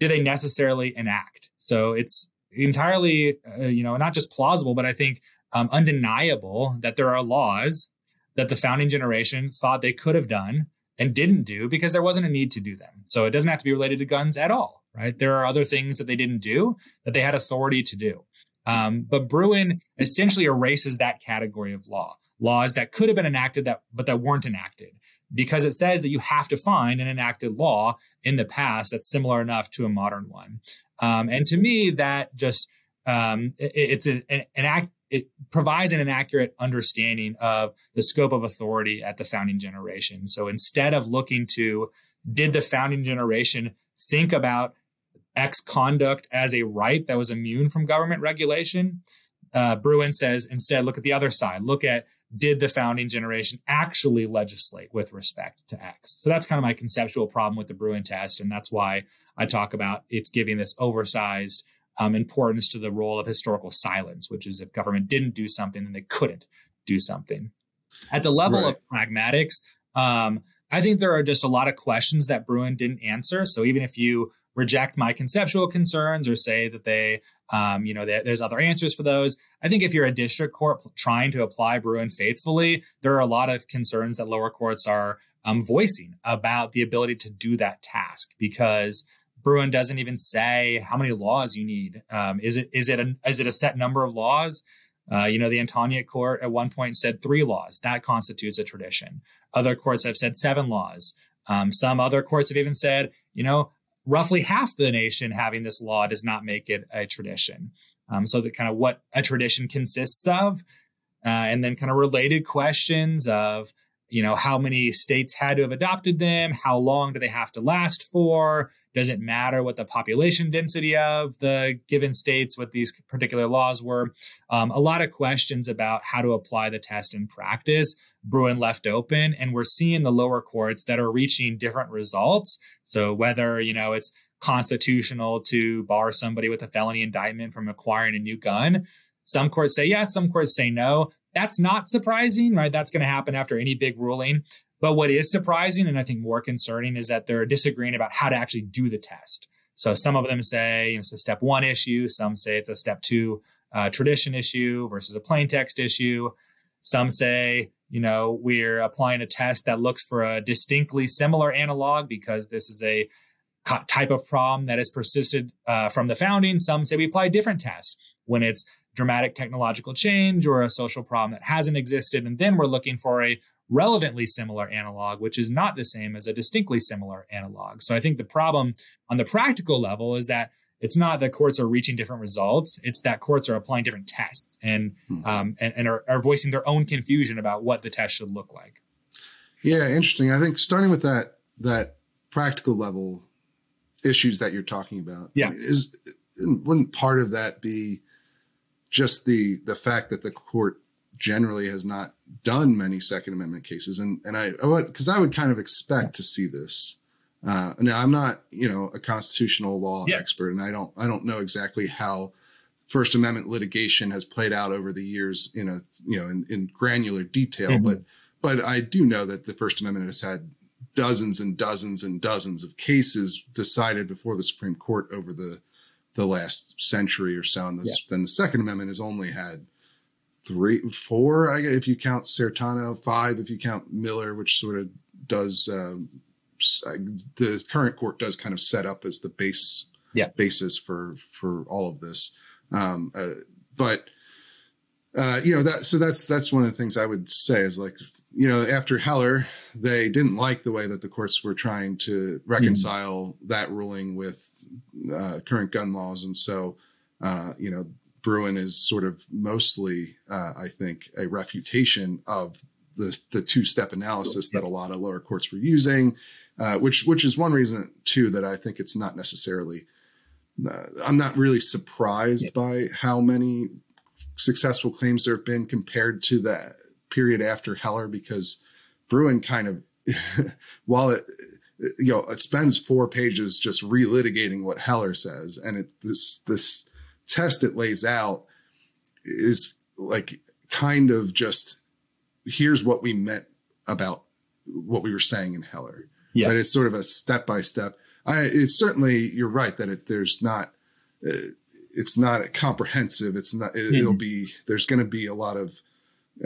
did they necessarily enact? So it's entirely, uh, you know, not just plausible, but I think um, undeniable that there are laws that the founding generation thought they could have done and didn't do because there wasn't a need to do them. So it doesn't have to be related to guns at all, right? There are other things that they didn't do that they had authority to do. Um, but Bruen essentially erases that category of law, laws that could have been enacted that but that weren't enacted, because it says that you have to find an enacted law in the past that's similar enough to a modern one. Um, and to me, that just um, it, it's an, an, an act. It provides an inaccurate understanding of the scope of authority at the founding generation. So instead of looking to did the founding generation think about X conduct as a right that was immune from government regulation? Uh, Bruen says instead, look at the other side. Look at did the founding generation actually legislate with respect to X? So that's kind of my conceptual problem with the Bruen test. And that's why I talk about it's giving this oversized um, importance to the role of historical silence, which is if government didn't do something, then they couldn't do something. At the level right. of pragmatics, um, I think there are just a lot of questions that Bruen didn't answer. So even if you reject my conceptual concerns or say that they, um, you know, there's other answers for those, I think if you're a district court trying to apply Bruen faithfully, there are a lot of concerns that lower courts are um, voicing about the ability to do that task because Bruen doesn't even say how many laws you need. Um, is it is it a is it a set number of laws? Uh, you know, the Antonyuk court at one point said three laws. That constitutes a tradition. Other courts have said seven laws. Um, some other courts have even said, you know, roughly half the nation having this law does not make it a tradition. Um, so that kind of what a tradition consists of, uh, and then kind of related questions of, you know, how many states had to have adopted them, how long do they have to last for, does it matter what the population density of the given states, what these particular laws were? Um, a lot of questions about how to apply the test in practice. Bruen left open, and we're seeing the lower courts that are reaching different results. So whether you know it's constitutional to bar somebody with a felony indictment from acquiring a new gun, some courts say yes, some courts say no. That's not surprising, right? That's going to happen after any big ruling. But what is surprising and I think more concerning is that they're disagreeing about how to actually do the test. So some of them say it's a step one issue, some say it's a step two uh, tradition issue versus a plain text issue. Some say, you know, we're applying a test that looks for a distinctly similar analog because this is a type of problem that has persisted uh, from the founding. Some say we apply a different test when it's dramatic technological change or a social problem that hasn't existed. And then we're looking for a relevantly similar analog, which is not the same as a distinctly similar analog. So I think the problem on the practical level is that it's not that courts are reaching different results; it's that courts are applying different tests and hmm. um, and, and are, are voicing their own confusion about what the test should look like. Yeah, interesting. I think starting with that that practical level issues that you're talking about, yeah, is wouldn't part of that be just the the fact that the court generally has not done many Second Amendment cases, and and I because I would kind of expect to see this. Uh, now I'm not you know a constitutional law yeah. expert, and I don't I don't know exactly how First Amendment litigation has played out over the years in a you know in, in granular detail, mm-hmm. but but I do know that the First Amendment has had dozens and dozens and dozens of cases decided before the Supreme Court over the the last century or so, and this, yeah. then the Second Amendment has only had three, four, I guess, if you count Caetano, five if you count Miller, which sort of does um, the current court does kind of set up as the base yeah. basis for for all of this. Um, uh, but uh, you know that so that's that's one of the things I would say is like you know after Heller they didn't like the way that the courts were trying to reconcile mm. that ruling with uh, current gun laws and so uh, you know Bruen is sort of mostly, uh, I think, a refutation of the the two step analysis that a lot of lower courts were using, uh, which which is one reason too that I think it's not necessarily. Uh, I'm not really surprised yeah. by how many successful claims there have been compared to the period after Heller, because Bruen kind of, while it you know it spends four pages just relitigating what Heller says, and it this this test it lays out is like kind of just here's what we meant about what we were saying in Heller. Yeah. But it's sort of a step by step. I, it's certainly, you're right that it, there's not, uh, it's not comprehensive. It's not, it, will mm-hmm. be, there's going to be a lot of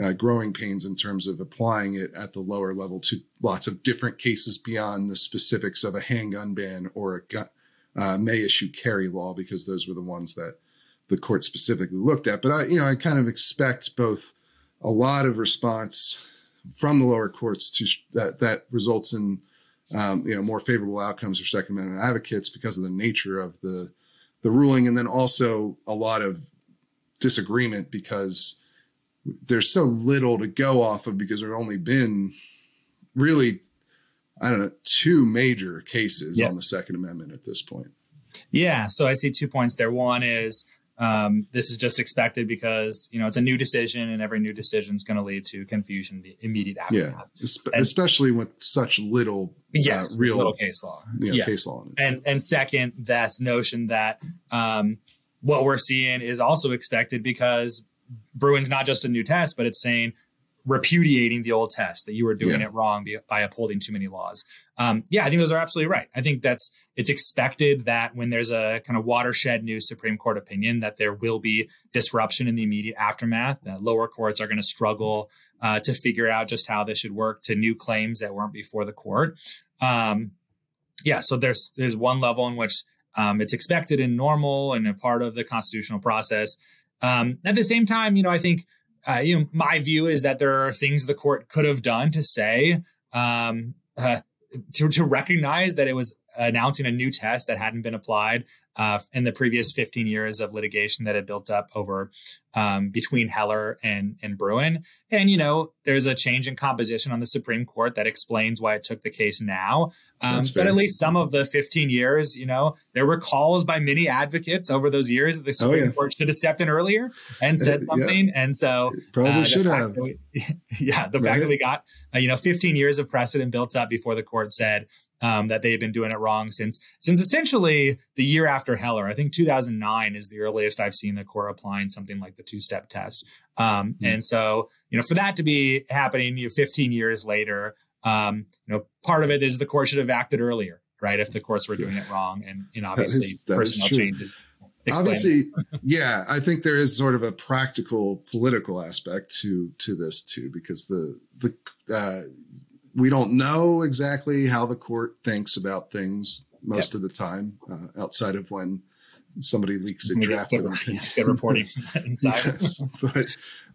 uh, growing pains in terms of applying it at the lower level to lots of different cases beyond the specifics of a handgun ban or a gun, uh, may issue carry law, because those were the ones that the court specifically looked at. But I, you know, I kind of expect both a lot of response from the lower courts to that that results in um, you know more favorable outcomes for Second Amendment advocates because of the nature of the the ruling, and then also a lot of disagreement because there's so little to go off of because there have only been really I don't know two major cases Yeah. on the Second Amendment at this point. Yeah, so I see two points there. One is um, this is just expected because you know it's a new decision, and every new decision is going to lead to confusion the immediate Yeah, aftermath. Espe- And- especially with such little Yes, uh, real little case law. you know, yeah, case law. And and second, this notion that um, what we're seeing is also expected because Bruen's not just a new test, but it's saying repudiating the old test that you were doing Yeah. it wrong by upholding too many laws. Um, yeah, I think those are absolutely right. I think that's it's expected that when there's a kind of watershed new Supreme Court opinion, that there will be disruption in the immediate aftermath. That lower courts are going to struggle uh, to figure out just how this should work to new claims that weren't before the court. Um, yeah, so there's there's one level in which um, it's expected and normal and a part of the constitutional process. Um, at the same time, you know, I think uh, you know my view is that there are things the court could have done to say um, uh, to to recognize that it was announcing a new test that hadn't been applied uh, in the previous 15 years of litigation that had built up over um, between Heller and and Bruen. And you know, there's a change in composition on the Supreme Court that explains why it took the case now. Um, but at least some of the 15 years, you know, there were calls by many advocates over those years that the Oh, Supreme yeah. Court should have stepped in earlier and said Yeah. something. And so Probably uh, should have. we- yeah, the fact that we got uh, you know 15 years of precedent built up before the court said um, that they had been doing it wrong since since essentially the year after Heller. I think 2009 is the earliest I've seen the court applying something like the two step test. Um, Hmm. And so you know for that to be happening, you know, 15 years later, um, you know, part of it is the court should have acted earlier, right? If the courts were doing it wrong, and and obviously that is personnel true. changes. Obviously, yeah, I think there is sort of a practical political aspect to to this too, because the the uh, we don't know exactly how the court thinks about things most of the time, uh, outside of when somebody leaks a Maybe draft an opinion. reporting inside. Yes, but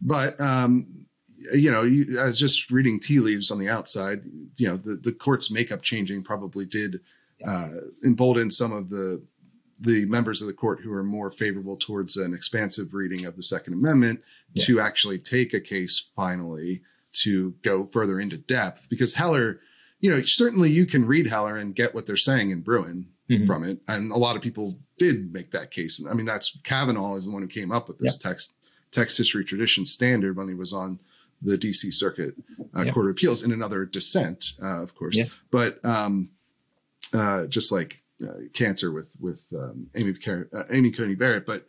but um, you know, you, I was just reading tea leaves on the outside. You know, the the court's makeup changing probably did uh, embolden some of the the members of the court who are more favorable towards an expansive reading of the Second Amendment to actually take a case finally to go further into depth because Heller. You know, certainly you can read Heller and get what they're saying in Bruen Mhm. from it. And a lot of people did make that case. And I mean, that's Kavanaugh is the one who came up with this text text history tradition standard when he was on the DC Circuit uh. Court of Appeals in another dissent, uh, of course. But um, uh, just like uh, cancer with with um, Amy uh, Amy Coney Barrett, but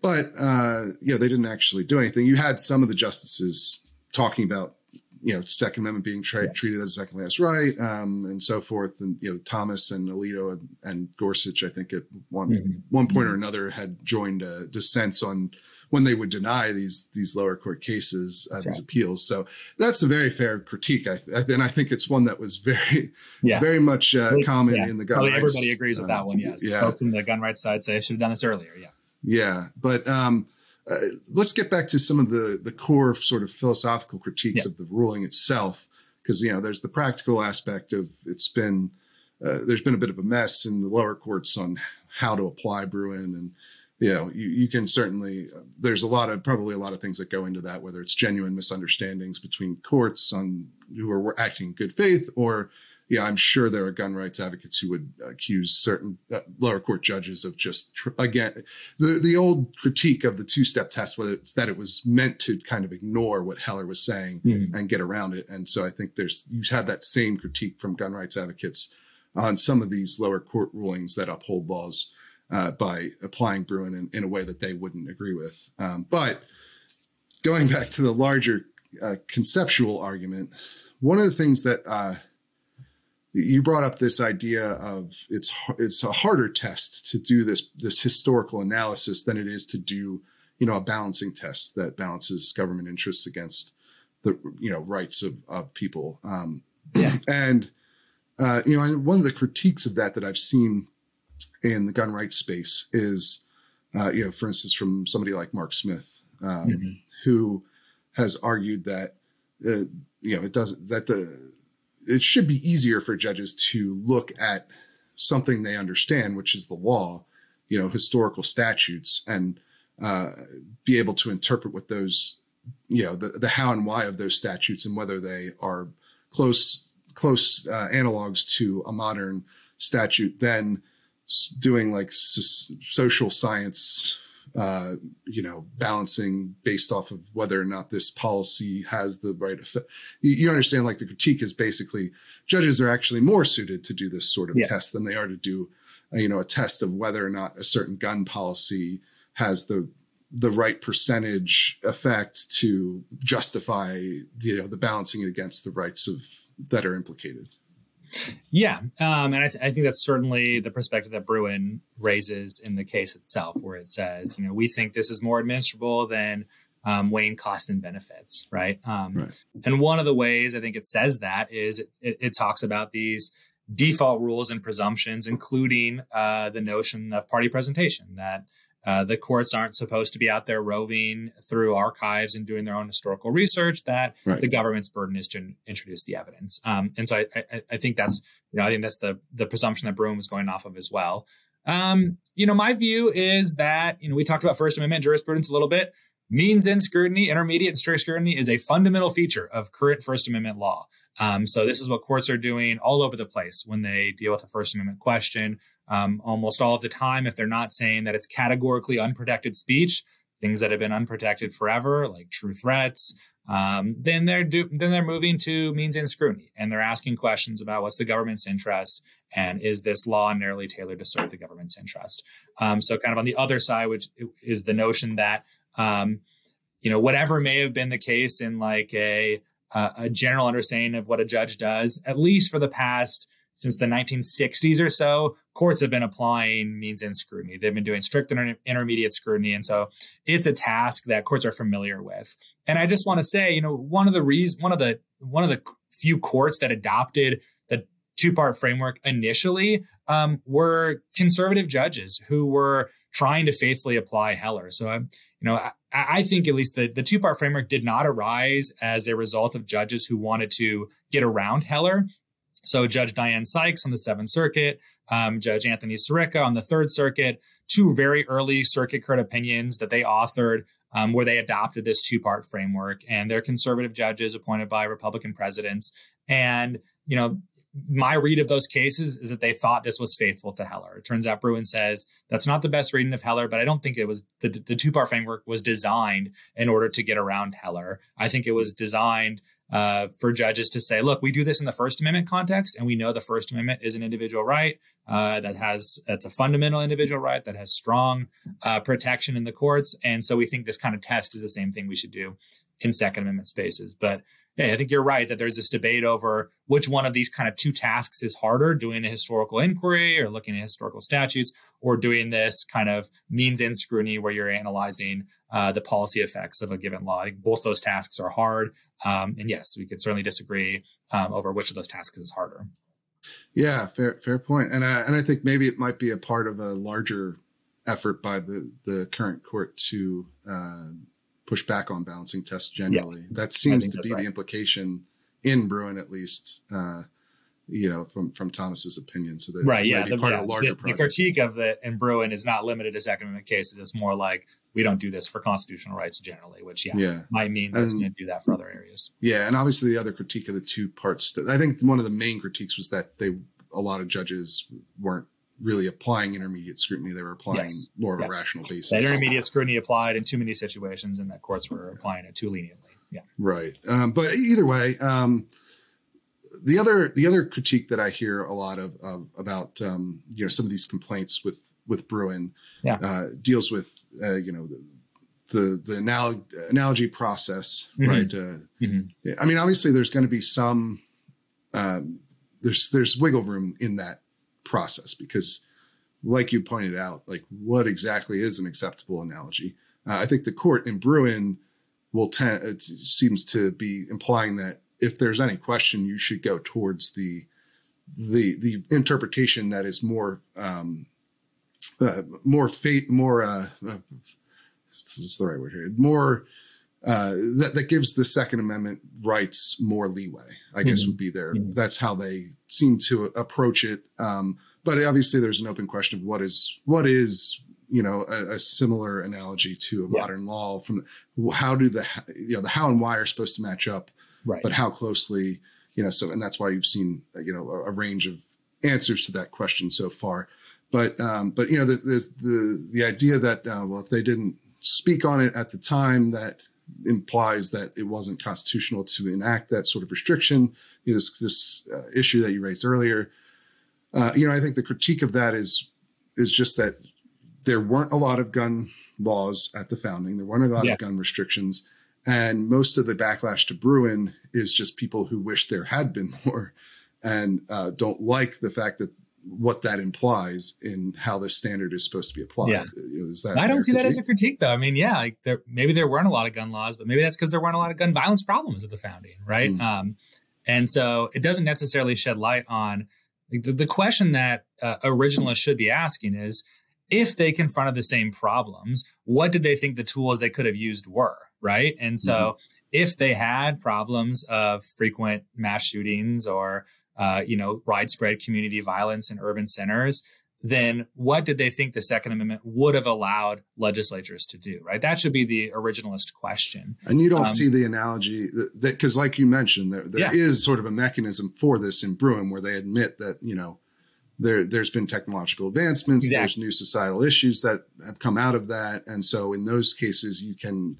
but uh, yeah, they didn't actually do anything. You had some of the justices talking about you know Second Amendment being tra- Yes. treated as a second last right, um, and so forth, and you know Thomas and Alito and, and Gorsuch, I think at one Mhm. one point or another had joined uh, dissents on when they would deny these these lower court cases, uh, these appeals. So that's a very fair critique, I, and I think it's one that was very Yeah. very much uh, Really- common yeah. in the gun Probably rights. everybody agrees with uh, that one. Yes, Yeah, folks in the gun rights side say I should have done this earlier. Yeah, yeah, but um, uh, let's get back to some of the the core sort of philosophical critiques Yeah. of the ruling itself, because you know there's the practical aspect of it's been uh, there's been a bit of a mess in the lower courts on how to apply Bruen, and you know you, you can certainly uh, there's a lot of probably a lot of things that go into that, whether it's genuine misunderstandings between courts on who are acting in good faith or yeah, I'm sure there are gun rights advocates who would accuse certain uh, lower court judges of just tr- again the the old critique of the two step test was that it was meant to kind of ignore what Heller was saying Mhm. and get around it, and so I think there's you had that same critique from gun rights advocates on some of these lower court rulings that uphold laws uh, by applying Bruen in, in a way that they wouldn't agree with, um, but going back to the larger uh, conceptual argument, one of the things that uh, you brought up this idea of it's it's a harder test to do this this historical analysis than it is to do you know a balancing test that balances government interests against the you know rights of, of people um, Yeah. and uh, you know and one of the critiques of that that I've seen in the gun rights space is uh, you know for instance from somebody like Mark Smith um, Mhm. who has argued that uh, you know it doesn't that the it should be easier for judges to look at something they understand, which is the law, you know, historical statutes, and uh, be able to interpret what those, you know, the, the how and why of those statutes and whether they are close close uh, analogs to a modern statute than doing like social science uh, you know, balancing based off of whether or not this policy has the right effect. You, you, understand, like the critique is basically judges are actually more suited to do this sort of yeah. test than they are to do, uh, you know, a test of whether or not a certain gun policy has the the right percentage effect to justify you know the balancing it against the rights of that are implicated. Yeah, um, and I, th- I, think that's certainly the perspective that Bruen raises in the case itself, where it says, you know, we think this is more administrable than um, weighing costs and benefits, right? Um, right? And one of the ways I think it says that is it, it, it talks about these default rules and presumptions, including uh, the notion of party presentation that uh, the courts aren't supposed to be out there roving through archives and doing their own historical research. That right. the government's burden is to introduce the evidence. Um, and so I, I, I, think that's you know I think that's the the presumption that Bruen was going off of as well. Um, you know, my view is that you know we talked about First Amendment jurisprudence a little bit. Means end scrutiny, intermediate and strict scrutiny is a fundamental feature of current First Amendment law. Um, so this is what courts are doing all over the place when they deal with the First Amendment question um, almost all of the time if they're not saying that it's categorically unprotected speech things that have been unprotected forever like true threats um, then they're do- then they're moving to means-end scrutiny and they're asking questions about what's the government's interest and is this law narrowly tailored to serve the government's interest? Um, so kind of on the other side which is the notion that um, you know whatever may have been the case in like a a general understanding of what a judge does at least for the past since the 1960s or so, courts have been applying means end scrutiny. They've been doing strict inter- intermediate scrutiny. And so it's a task that courts are familiar with. And I just want to say, you know, one of the reasons, one of the, one of the few courts that adopted the two part framework initially um, were conservative judges who were trying to faithfully apply Heller. So, I'm, you know, I, I think at least the, the two part framework did not arise as a result of judges who wanted to get around Heller. So Judge Diane Sykes on the Seventh Circuit, um, Judge Anthony Scirica on the Third Circuit, two very early circuit court opinions that they authored um, where they adopted this two part framework. And they're conservative judges appointed by Republican presidents. And, you know, my read of those cases is that they thought this was faithful to Heller. It turns out Bruen says that's not the best reading of Heller, but I don't think it was the, the two part framework was designed in order to get around Heller. I think it was designed uh, for judges to say, look, we do this in the First Amendment context, and we know the First Amendment is an individual right uh, that has it's a fundamental individual right that has strong uh, protection in the courts, and so we think this kind of test is the same thing we should do in Second Amendment spaces. But yeah, I think you're right that there's this debate over which one of these kind of two tasks is harder, doing the historical inquiry or looking at historical statutes, or doing this kind of means end scrutiny where you're analyzing uh, the policy effects of a given law. both those tasks are hard. Um, and yes, we could certainly disagree um, over which of those tasks is harder. Yeah, fair fair point. And I, and I think maybe it might be a part of a larger effort by the the current court to uh, push back on balancing tests generally. Yes. That seems to be right. the implication in Bruen, at least. Uh, you know, from from Thomas's opinion. So that right, yeah, the, yeah the, the, critique of the in Bruen is not limited to Second Amendment cases. It's more like we don't do this for constitutional rights generally, which yeah, yeah. might mean that's going to do that for other areas. Yeah, and obviously the other critique of the two parts. That, I think one of the main critiques was that they a lot of judges weren't really applying intermediate scrutiny. They were applying yes. more of a rational basis. That intermediate scrutiny applied in too many situations, and that courts were applying it too leniently. Yeah, right. Um, but either way, um, the other the other critique that I hear a lot of, of about um, you know some of these complaints with with Bruen yeah. uh, deals with uh, you know the the, the analog, analogy process, mm-hmm. right? Uh, mm-hmm. I mean, obviously, there's going to be some um, there's there's wiggle room in that process because like you pointed out like what exactly is an acceptable analogy uh, i think the court in Bruen will tend it seems to be implying that if there's any question you should go towards the the the interpretation that is more um uh, more fate more uh, uh what's the right word here more uh, that, that gives the Second Amendment rights more leeway, I guess mm-hmm. would be there. Mm-hmm. That's how they seem to approach it. Um, but obviously, there's an open question of what is what is you know a, a similar analogy to a Yeah. modern law from how do the you know the how and why are supposed to match up Right. but how closely you know so and that's why you've seen you know a, a range of answers to that question so far but um but you know the the the, the idea that uh, well if they didn't speak on it at the time that implies that it wasn't constitutional to enact that sort of restriction. You know, this this uh, issue that you raised earlier uh, you know i think the critique of that is is just that there weren't a lot of gun laws at the founding. There weren't a lot Yeah. of gun restrictions. And most of the backlash to Bruen is just people who wish there had been more and uh, don't like the fact that what that implies in how this standard is supposed to be applied. Yeah. Is that I don't see that as a critique? critique, though. I mean, yeah, like there maybe there weren't a lot of gun laws, but maybe that's because there weren't a lot of gun violence problems at the founding, right? Mm. Um, and so it doesn't necessarily shed light on like, the, the question that uh, originalists should be asking is if they confronted the same problems, what did they think the tools they could have used were, right? And so if they had problems of frequent mass shootings or uh, you know widespread community violence in urban centers, then what did they think the Second Amendment would have allowed legislatures to do, right? That should be the originalist question. And you don't Um, see the analogy that because, like you mentioned, there there is Yeah. sort of a mechanism for this in Bruen where they admit that you know there there's been technological advancements, Exactly. there's new societal issues that have come out of that, and so in those cases you can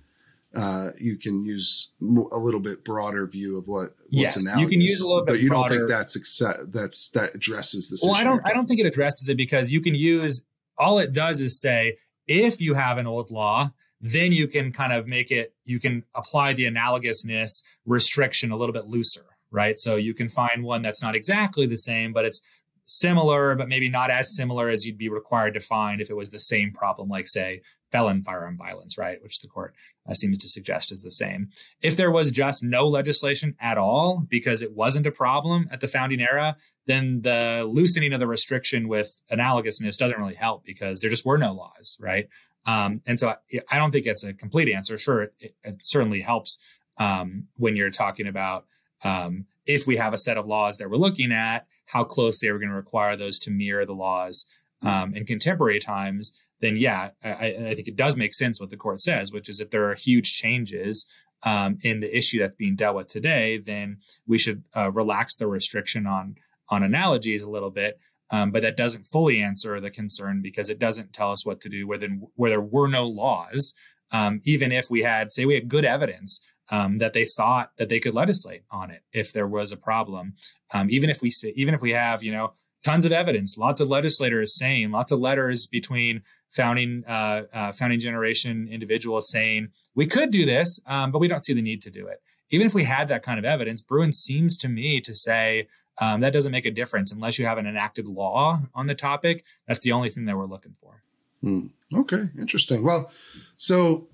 uh, you can use a little bit broader view of what what's Yes, you can use a little bit but you don't think that's accept, that's that addresses this. Well, I don't. I don't think it addresses it because you can use all it does is say if you have an old law, then you can kind of make it. You can apply the analogousness restriction a little bit looser, right? So you can find one that's not exactly the same, but it's similar, but maybe not as similar as you'd be required to find if it was the same problem, like say felon firearm violence, right? Which the court uh, seems to suggest is the same. If there was just no legislation at all because it wasn't a problem at the founding era, then the loosening of the restriction with analogousness doesn't really help because there just were no laws, right? Um, and so I, I don't think it's a complete answer. Sure, it, it certainly helps um, when you're talking about um, if we have a set of laws that we're looking at, how closely are we going to require those to mirror the laws um, in contemporary times? Then, yeah, I, I think it does make sense what the court says, which is if there are huge changes um, in the issue that's being dealt with today, then we should uh, relax the restriction on on analogies a little bit. Um, but that doesn't fully answer the concern because it doesn't tell us what to do where, then, where there were no laws. Um, even if we had, say, we had good evidence um, that they thought that they could legislate on it if there was a problem. Um, even if we say, even if we have, you know, tons of evidence, lots of legislators saying, lots of letters between founding uh, uh, founding generation individuals saying we could do this, um, but we don't see the need to do it. Even if we had that kind of evidence, Bruen seems to me to say um, that doesn't make a difference unless you have an enacted law on the topic. That's the only thing that we're looking for. Hmm. Okay, interesting. Well, so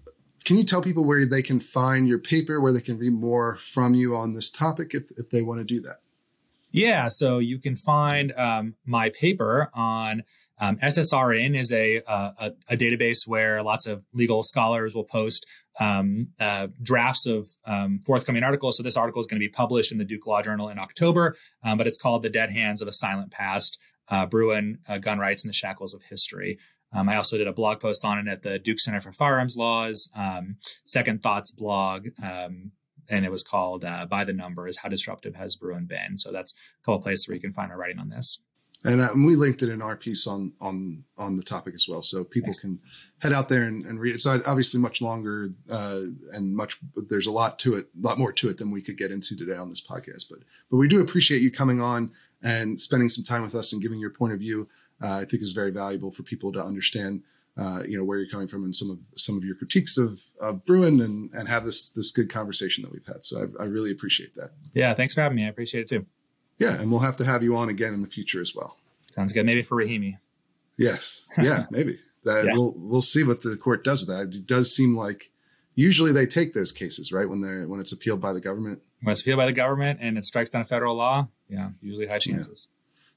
can you tell people where they can find your paper, where they can read more from you on this topic if, if they want to do that? Yeah, so you can find um, my paper on um, SSRN is a, uh, a a database where lots of legal scholars will post um, uh, drafts of um, forthcoming articles. So this article is going to be published in the Duke Law Journal in October, um, but it's called "The Dead Hands of a Silent Past: uh, Bruen, uh, Gun Rights, and the Shackles of History." Um, I also did a blog post on it at the Duke Center for Firearms Laws, um, Second Thoughts blog, um, and it was called uh, "By the Numbers: How Disruptive Has Bruen Been?" So that's a couple places where you can find my writing on this. And uh, we linked it in our piece on on on the topic as well, so people Thanks. can head out there and, and read it. It's obviously much longer uh, and much. There's a lot to it, a lot more to it than we could get into today on this podcast. But but we do appreciate you coming on and spending some time with us and giving your point of view. Uh, I think is very valuable for people to understand. Uh, you know where you're coming from and some of some of your critiques of, of Bruen and and have this this good conversation that we've had. So I, I really appreciate that. Yeah, thanks for having me. I appreciate it too. Yeah, and we'll have to have you on again in the future as well. Sounds good. Maybe for Rahimi. Yes. Yeah, maybe. That Yeah. we'll we'll see what the court does with that. It does seem like usually they take those cases, right? When they're when it's appealed by the government. When it's appealed by the government and it strikes down a federal law, yeah, usually high chances.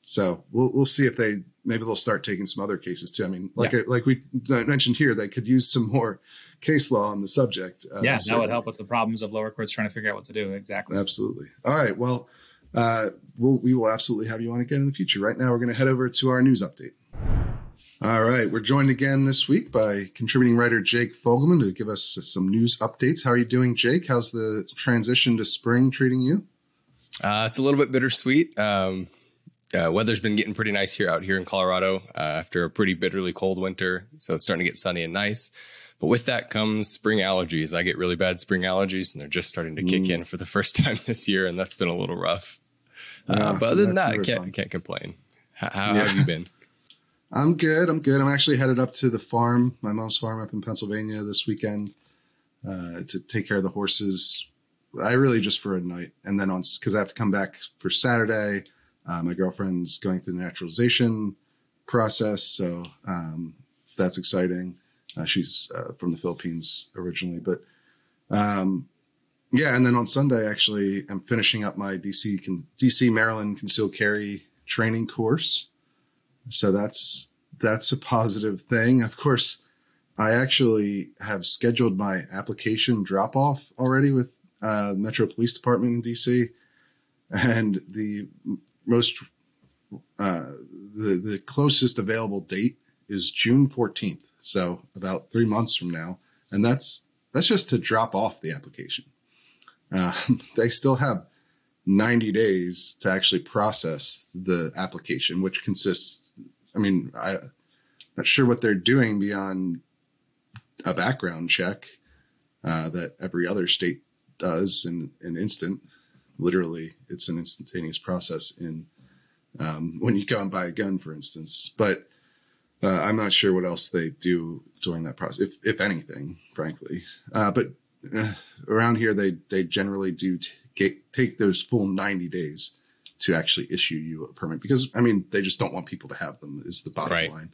So we'll we'll see if they maybe they'll start taking some other cases too. I mean, like like we mentioned here, they could use some more case law on the subject. Uh, Yeah, that would help with the problems of lower courts trying to figure out what to do. Exactly. Absolutely. All right. Well, uh, we'll we will absolutely have you on again in the future. Right now, we're going to head over to our news update. All right. We're joined again this week by contributing writer Jake Fogelman to give us some news updates. How are you doing, Jake? How's the transition to spring treating you? Uh, it's a little bit bittersweet. Um, uh, weather's been getting pretty nice here out here in Colorado uh, after a pretty bitterly cold winter. So it's starting to get sunny and nice. But with that comes spring allergies. I get really bad spring allergies, and they're just starting to kick Mm. in for the first time this year, and that's been a little rough. Uh, but other than that, I can't, can't complain. How, how Yeah. have you been? I'm good. I'm good. I'm actually headed up to the farm, my mom's farm up in Pennsylvania this weekend uh, to take care of the horses. I really just for a night. And then on, because I have to come back for Saturday. Uh, my girlfriend's going through the naturalization process. So um, that's exciting. Uh, she's uh, from the Philippines originally. But um, yeah, and then on Sunday, actually, I'm finishing up my DC, con- DC Maryland concealed carry training course so that's that's a positive thing of course i actually have scheduled my application drop off already with uh, metro police department in dc and the most uh, the the closest available date is june 14th so about three months from now and that's that's just to drop off the application uh, they still have 90 days to actually process the application which consists I mean, I'm not sure what they're doing beyond a background check uh, that every other state does in an instant. Literally, it's an instantaneous process in um, when you go and buy a gun, for instance. But uh, I'm not sure what else they do during that process, if if anything, frankly. Uh, but uh, around here, they they generally do t- get, take those full 90 days to actually issue you a permit because I mean they just don't want people to have them is the bottom Right. line.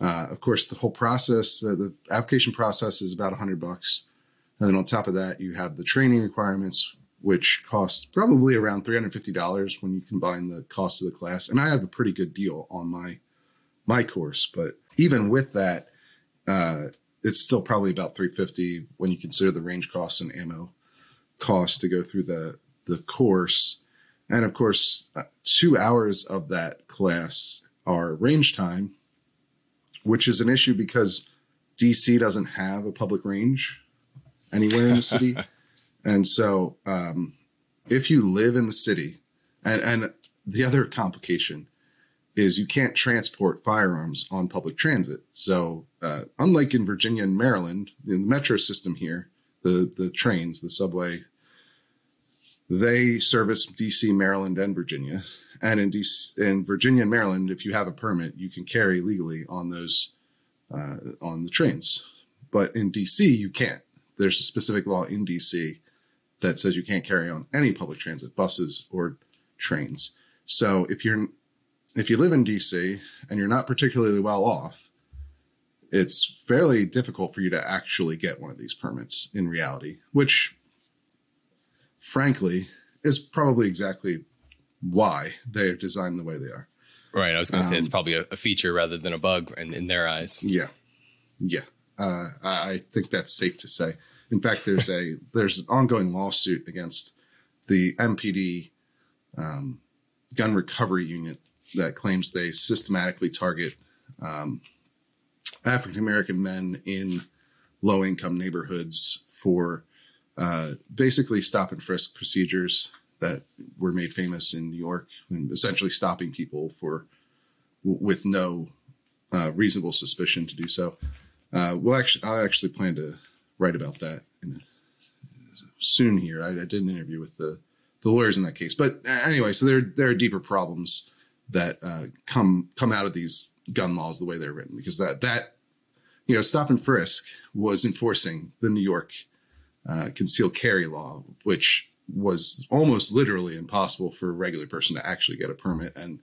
Uh, of course, the whole process, uh, the application process is about hundred bucks, and then on top of that, you have the training requirements, which costs probably around three hundred fifty dollars when you combine the cost of the class. And I have a pretty good deal on my my course, but even with that, uh, it's still probably about three fifty when you consider the range costs and ammo costs to go through the the course. And of course, uh, two hours of that class are range time, which is an issue because DC doesn't have a public range anywhere in the city. and so, um, if you live in the city, and, and the other complication is you can't transport firearms on public transit. So, uh, unlike in Virginia and Maryland, in the metro system here, the, the trains, the subway, they service DC, Maryland, and Virginia. And in DC, in Virginia and Maryland, if you have a permit, you can carry legally on those uh, on the trains. But in DC, you can't. There's a specific law in DC that says you can't carry on any public transit, buses or trains. So if you're if you live in DC and you're not particularly well off, it's fairly difficult for you to actually get one of these permits in reality, which frankly is probably exactly why they're designed the way they are. Right. I was going to say it's Um, probably a, a feature rather than a bug in, in their eyes. Yeah, yeah. Uh, I, I think that's safe to say. In fact, there's a there's an ongoing lawsuit against the MPD um, gun recovery unit that claims they systematically target um, African American men in low income neighborhoods for uh, basically stop and frisk procedures that were made famous in New York, and essentially stopping people for with no uh, reasonable suspicion to do so. Uh, well, actually, I actually plan to write about that in soon. Here, I, I did an interview with the the lawyers in that case, but uh, anyway, so there there are deeper problems that uh, come come out of these gun laws the way they're written because that that you know stop and frisk was enforcing the New York uh, concealed carry law, which was almost literally impossible for a regular person to actually get a permit. And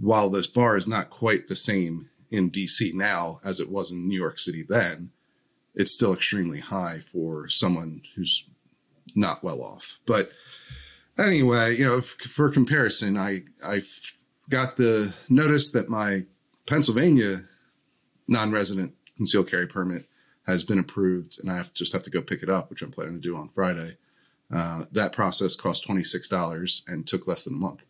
while this bar is not quite the same in DC now as it was in New York City then, it's still extremely high for someone who's not well off. But anyway, you know, for comparison, I I got the notice that my Pennsylvania non-resident concealed carry permit has been approved, and I have, just have to go pick it up, which I'm planning to do on Friday. Uh, that process cost twenty six dollars and took less than a month.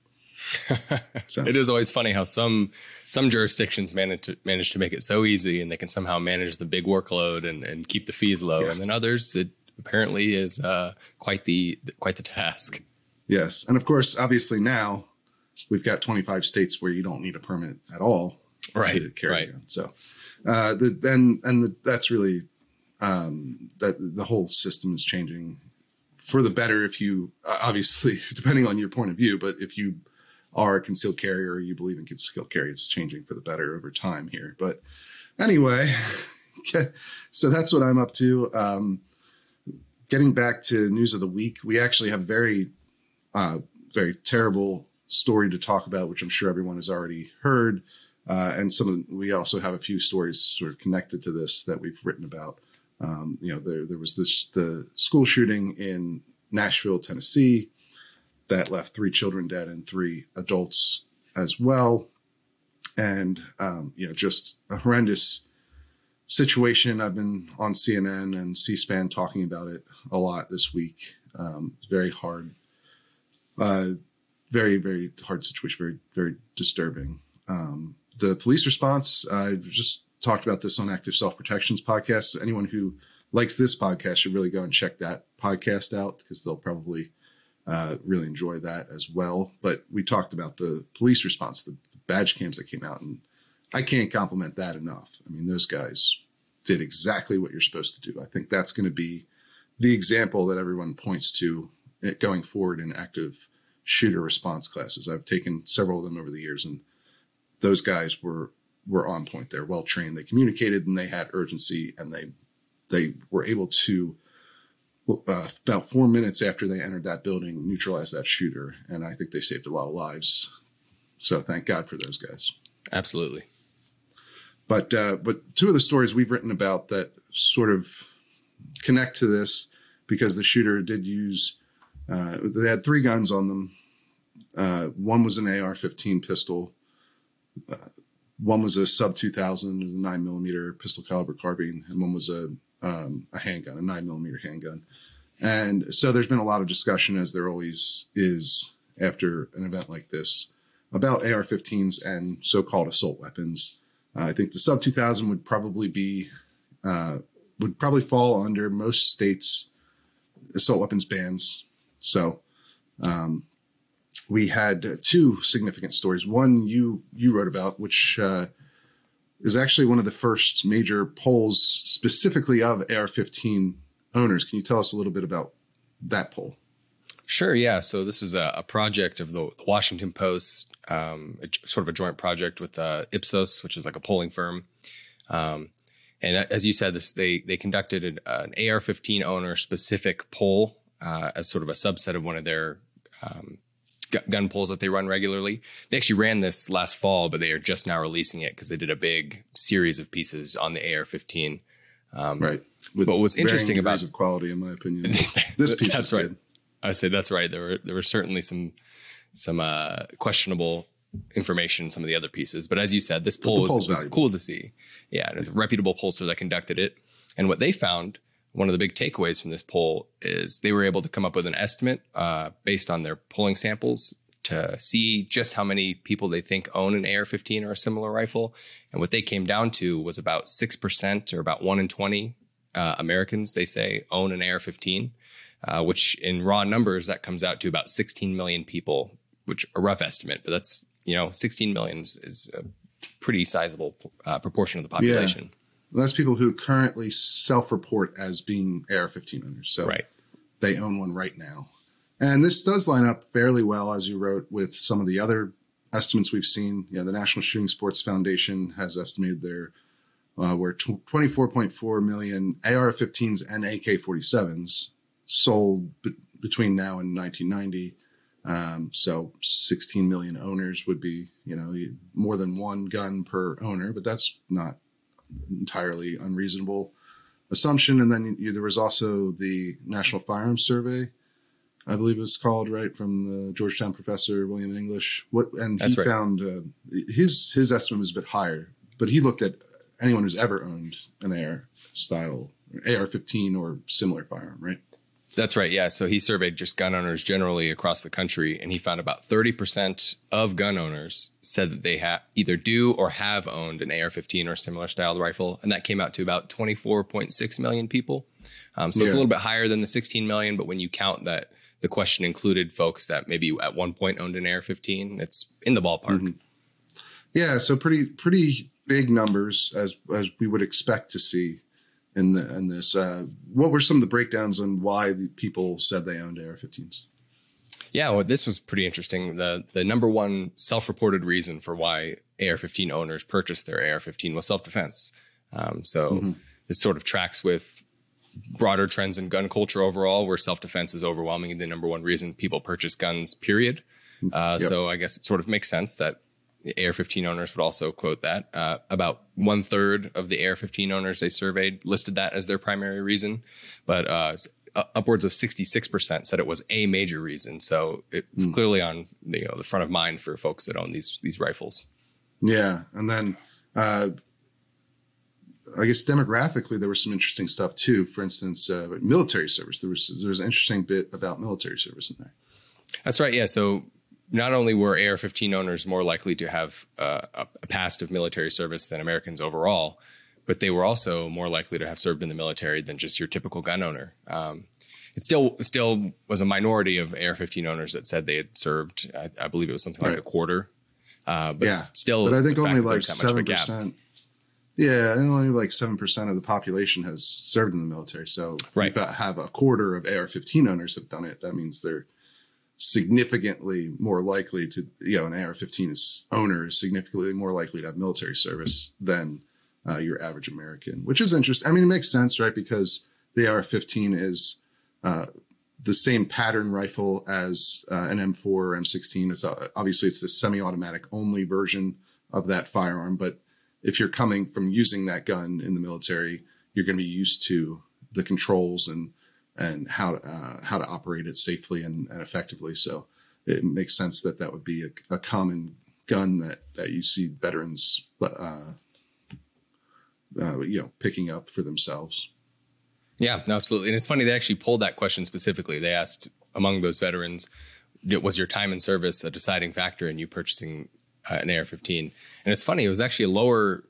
So- it is always funny how some some jurisdictions manage to manage to make it so easy, and they can somehow manage the big workload and, and keep the fees low, Yeah. and then others it apparently is uh, quite the quite the task. Yes, and of course, obviously now we've got 25 states where you don't need a permit at all Right, to carry right. gun. So, uh, the, and and the, that's really um, that the whole system is changing for the better. If you obviously, depending on your point of view, but if you are a concealed carrier or you believe in concealed carry, it's changing for the better over time here. But anyway, so that's what I'm up to. Um, getting back to news of the week, we actually have very uh, very terrible story to talk about, which I'm sure everyone has already heard. Uh, and some of we also have a few stories sort of connected to this that we've written about. Um, you know, there there was this the school shooting in Nashville, Tennessee, that left three children dead and three adults as well, and um, you know, just a horrendous situation. I've been on CNN and C-SPAN talking about it a lot this week. Um, very hard uh, very very hard situation very very disturbing um, the police response i've just talked about this on active self protections podcast anyone who likes this podcast should really go and check that podcast out because they'll probably uh, really enjoy that as well but we talked about the police response the badge cams that came out and i can't compliment that enough i mean those guys did exactly what you're supposed to do i think that's going to be the example that everyone points to going forward in active shooter response classes. I've taken several of them over the years, and those guys were were on point. They're well trained. They communicated and they had urgency, and they they were able to uh, about four minutes after they entered that building neutralized that shooter, and I think they saved a lot of lives. So thank God for those guys. Absolutely. But uh, but two of the stories we've written about that sort of connect to this because the shooter did use uh, they had three guns on them. Uh, one was an AR-15 pistol. Uh, one was a sub 2000, a nine millimeter pistol caliber carbine, and one was a um, a handgun, a nine millimeter handgun. And so there's been a lot of discussion, as there always is after an event like this, about AR-15s and so-called assault weapons. Uh, I think the sub 2000 would probably be uh, would probably fall under most states' assault weapons bans. So um, we had two significant stories. One you you wrote about, which uh, is actually one of the first major polls specifically of AR-15 owners. Can you tell us a little bit about that poll? Sure. Yeah. So this was a, a project of the Washington Post, um, a, sort of a joint project with uh, Ipsos, which is like a polling firm. Um, and as you said, this they they conducted an, an AR-15 owner specific poll uh, as sort of a subset of one of their um, gun polls that they run regularly. They actually ran this last fall, but they are just now releasing it because they did a big series of pieces on the AR-15. Um, Right. With what's varying interesting about- of quality, in my opinion, this piece That's right. good. I say that's right. There were there were certainly some some uh, questionable information in some of the other pieces, but as you said, this poll was, was valuable. cool to see. Yeah, and it's a reputable pollster that conducted it, and what they found. One of the big takeaways from this poll is they were able to come up with an estimate uh, based on their polling samples to see just how many people they think own an AR-15 or a similar rifle, and what they came down to was about six percent or about one in twenty uh, Americans they say own an AR-15 uh, which in raw numbers that comes out to about 16 million people, which a rough estimate, but that's you know 16 million is, is a pretty sizable uh, proportion of the population. That's people who currently self-report as being AR-15 owners. So Right. they own one right now. And this does line up fairly well, as you wrote, with some of the other estimates we've seen. You know, the National Shooting Sports Foundation has estimated there uh, were 24.4 million AR-15s and AK-47s sold b- between now and 1990. Um, so 16 million owners would be, you know, more than one gun per owner, but that's not entirely unreasonable assumption. And then you, there was also the National Firearms Survey, I believe it was called, right, from the Georgetown professor William English. What and That's he right. found uh, his his estimate was a bit higher, but he looked at anyone who's ever owned an AR style AR-15 or similar firearm, right? That's right. Yeah. So he surveyed just gun owners generally across the country, and he found about 30% of gun owners said that they have either do or have owned an AR 15 or similar styled rifle. And that came out to about 24.6 million people. Um, so it's a little bit higher than the 16 million. But when you count that the question included folks that maybe at one point owned an AR 15, it's in the ballpark. Mhm. Yeah, so pretty pretty big numbers as as we would expect to see in the in this. Uh, what were some of the breakdowns on why the people said they owned AR-15s? Yeah, well, this was pretty interesting. The the number one self-reported reason for why AR-15 owners purchased their AR-15 was self-defense. Um, so Mhm. this sort of tracks with broader trends in gun culture overall, where self-defense is overwhelmingly the number one reason people purchase guns. Period. Uh, Yep. So I guess it sort of makes sense that the AR-15 owners would also quote that. Uh, about one third of the AR-15 owners they surveyed listed that as their primary reason, but uh, upwards of 66% said it was a major reason. So it's Hmm. clearly on you know the front of mind for folks that own these these rifles. Yeah, and then uh, I guess demographically there was some interesting stuff too. For instance, uh, military service. There was there was an interesting bit about military service in there. That's right. Yeah. So not only were AR-15 owners more likely to have uh, a past of military service than Americans overall, but they were also more likely to have served in the military than just your typical gun owner. Um, it still still was a minority of AR-15 owners that said they had served. I, I believe it was something like a quarter. Uh, but Yeah. still, but I think only like there's that much of a seven gap. percent. Yeah, and only like seven percent of the population has served in the military. So Right. you have a quarter of AR-15 owners have done it. That means they're significantly more likely to, you know, an AR-15 is owner is significantly more likely to have military service than uh, your average American, which is interesting. I mean, it makes sense, right? Because the AR-15 is uh, the same pattern rifle as uh, an M4 or M16. It's uh, obviously it's the semi-automatic only version of that firearm, but if you're coming from using that gun in the military, you're going to be used to the controls and and how to, uh, how to operate it safely and, and effectively. So it makes sense that that would be a, a common gun that that you see veterans, uh, uh, you know, picking up for themselves. Yeah, absolutely. And it's funny, they actually pulled that question specifically. They asked among those veterans, was your time in service a deciding factor in you purchasing uh, an AR 15? And it's funny, it was actually a lower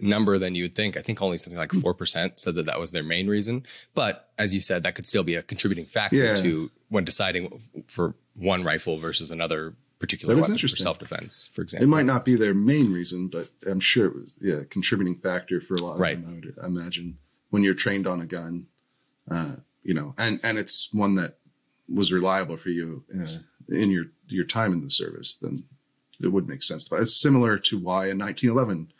number than you would think. I think only something like 4% said that that was their main reason. But as you said, that could still be a contributing factor Yeah. to when deciding for one rifle versus another particular That weapon for self defense, for example. It might not be their main reason, but I'm sure it was yeah, a contributing factor for a lot of Right. them. I would imagine when you're trained on a gun, uh, you know, and and it's one that was reliable for you uh, in your your time in the service. Then it would make sense. But it's similar to why a 1911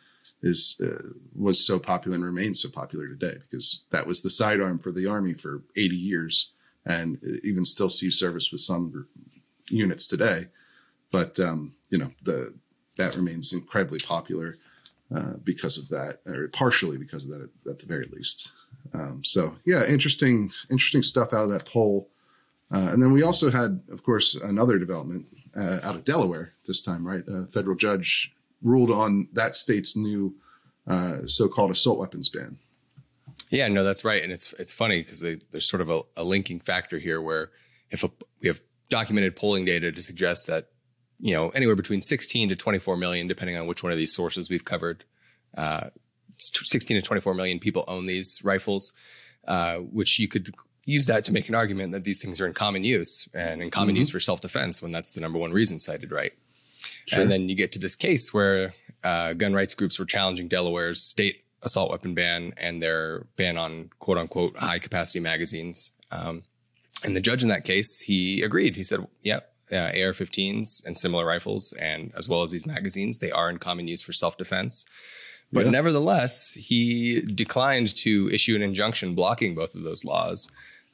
is uh, was so popular and remains so popular today because that was the sidearm for the army for 80 years and even still sees service with some units today but um, you know the that remains incredibly popular uh, because of that, or partially because of that, at, the very least. Um, so yeah, interesting, interesting stuff out of that poll. Uh, and then we also had, of course, another development uh, out of Delaware this time, right? A federal judge ruled on that state's new uh, so-called assault weapons ban. Yeah, no, that's right, and it's it's funny because there's sort of a, a linking factor here where if a, we have documented polling data to suggest that you know anywhere between 16 to 24 million, depending on which one of these sources we've covered, uh, 16 to 24 million people own these rifles, uh, which you could use that to make an argument that these things are in common use and in common Mhm. use for self defense when that's the number one reason cited, right? Sure. And then you get to this case where uh, gun rights groups were challenging Delaware's state assault weapon ban and their ban on quote unquote high capacity magazines. Um, and the judge in that case, he agreed. He said, yep, uh, AR 15s and similar rifles, and as well as these magazines, they are in common use for self defense. But Yeah. nevertheless, he declined to issue an injunction blocking both of those laws.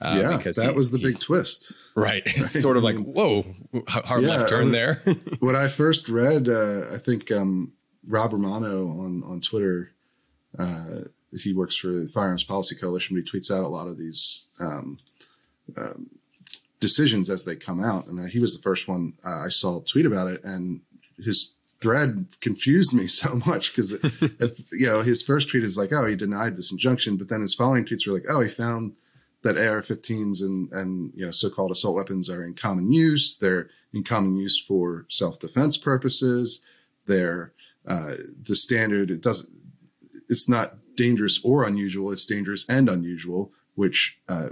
Uh, yeah, because that he- was the big twist. right. It's Right. sort of like, whoa, hard Yeah, left turn there. when I first read, uh, I think um, Rob Romano on on Twitter, uh, he works for the Firearms Policy Coalition. but He tweets out a lot of these um, um, decisions as they come out, and uh, he was the first one uh, I saw tweet about it, and his thread confused me so much because you know his first tweet is like, oh, he denied this injunction, but then his following tweets were like, oh, he found that AR-15s and and you know so-called assault weapons are in common use. They're in common use for self-defense purposes. They're uh, the standard. It doesn't. It's not dangerous or unusual. It's dangerous and unusual, which uh,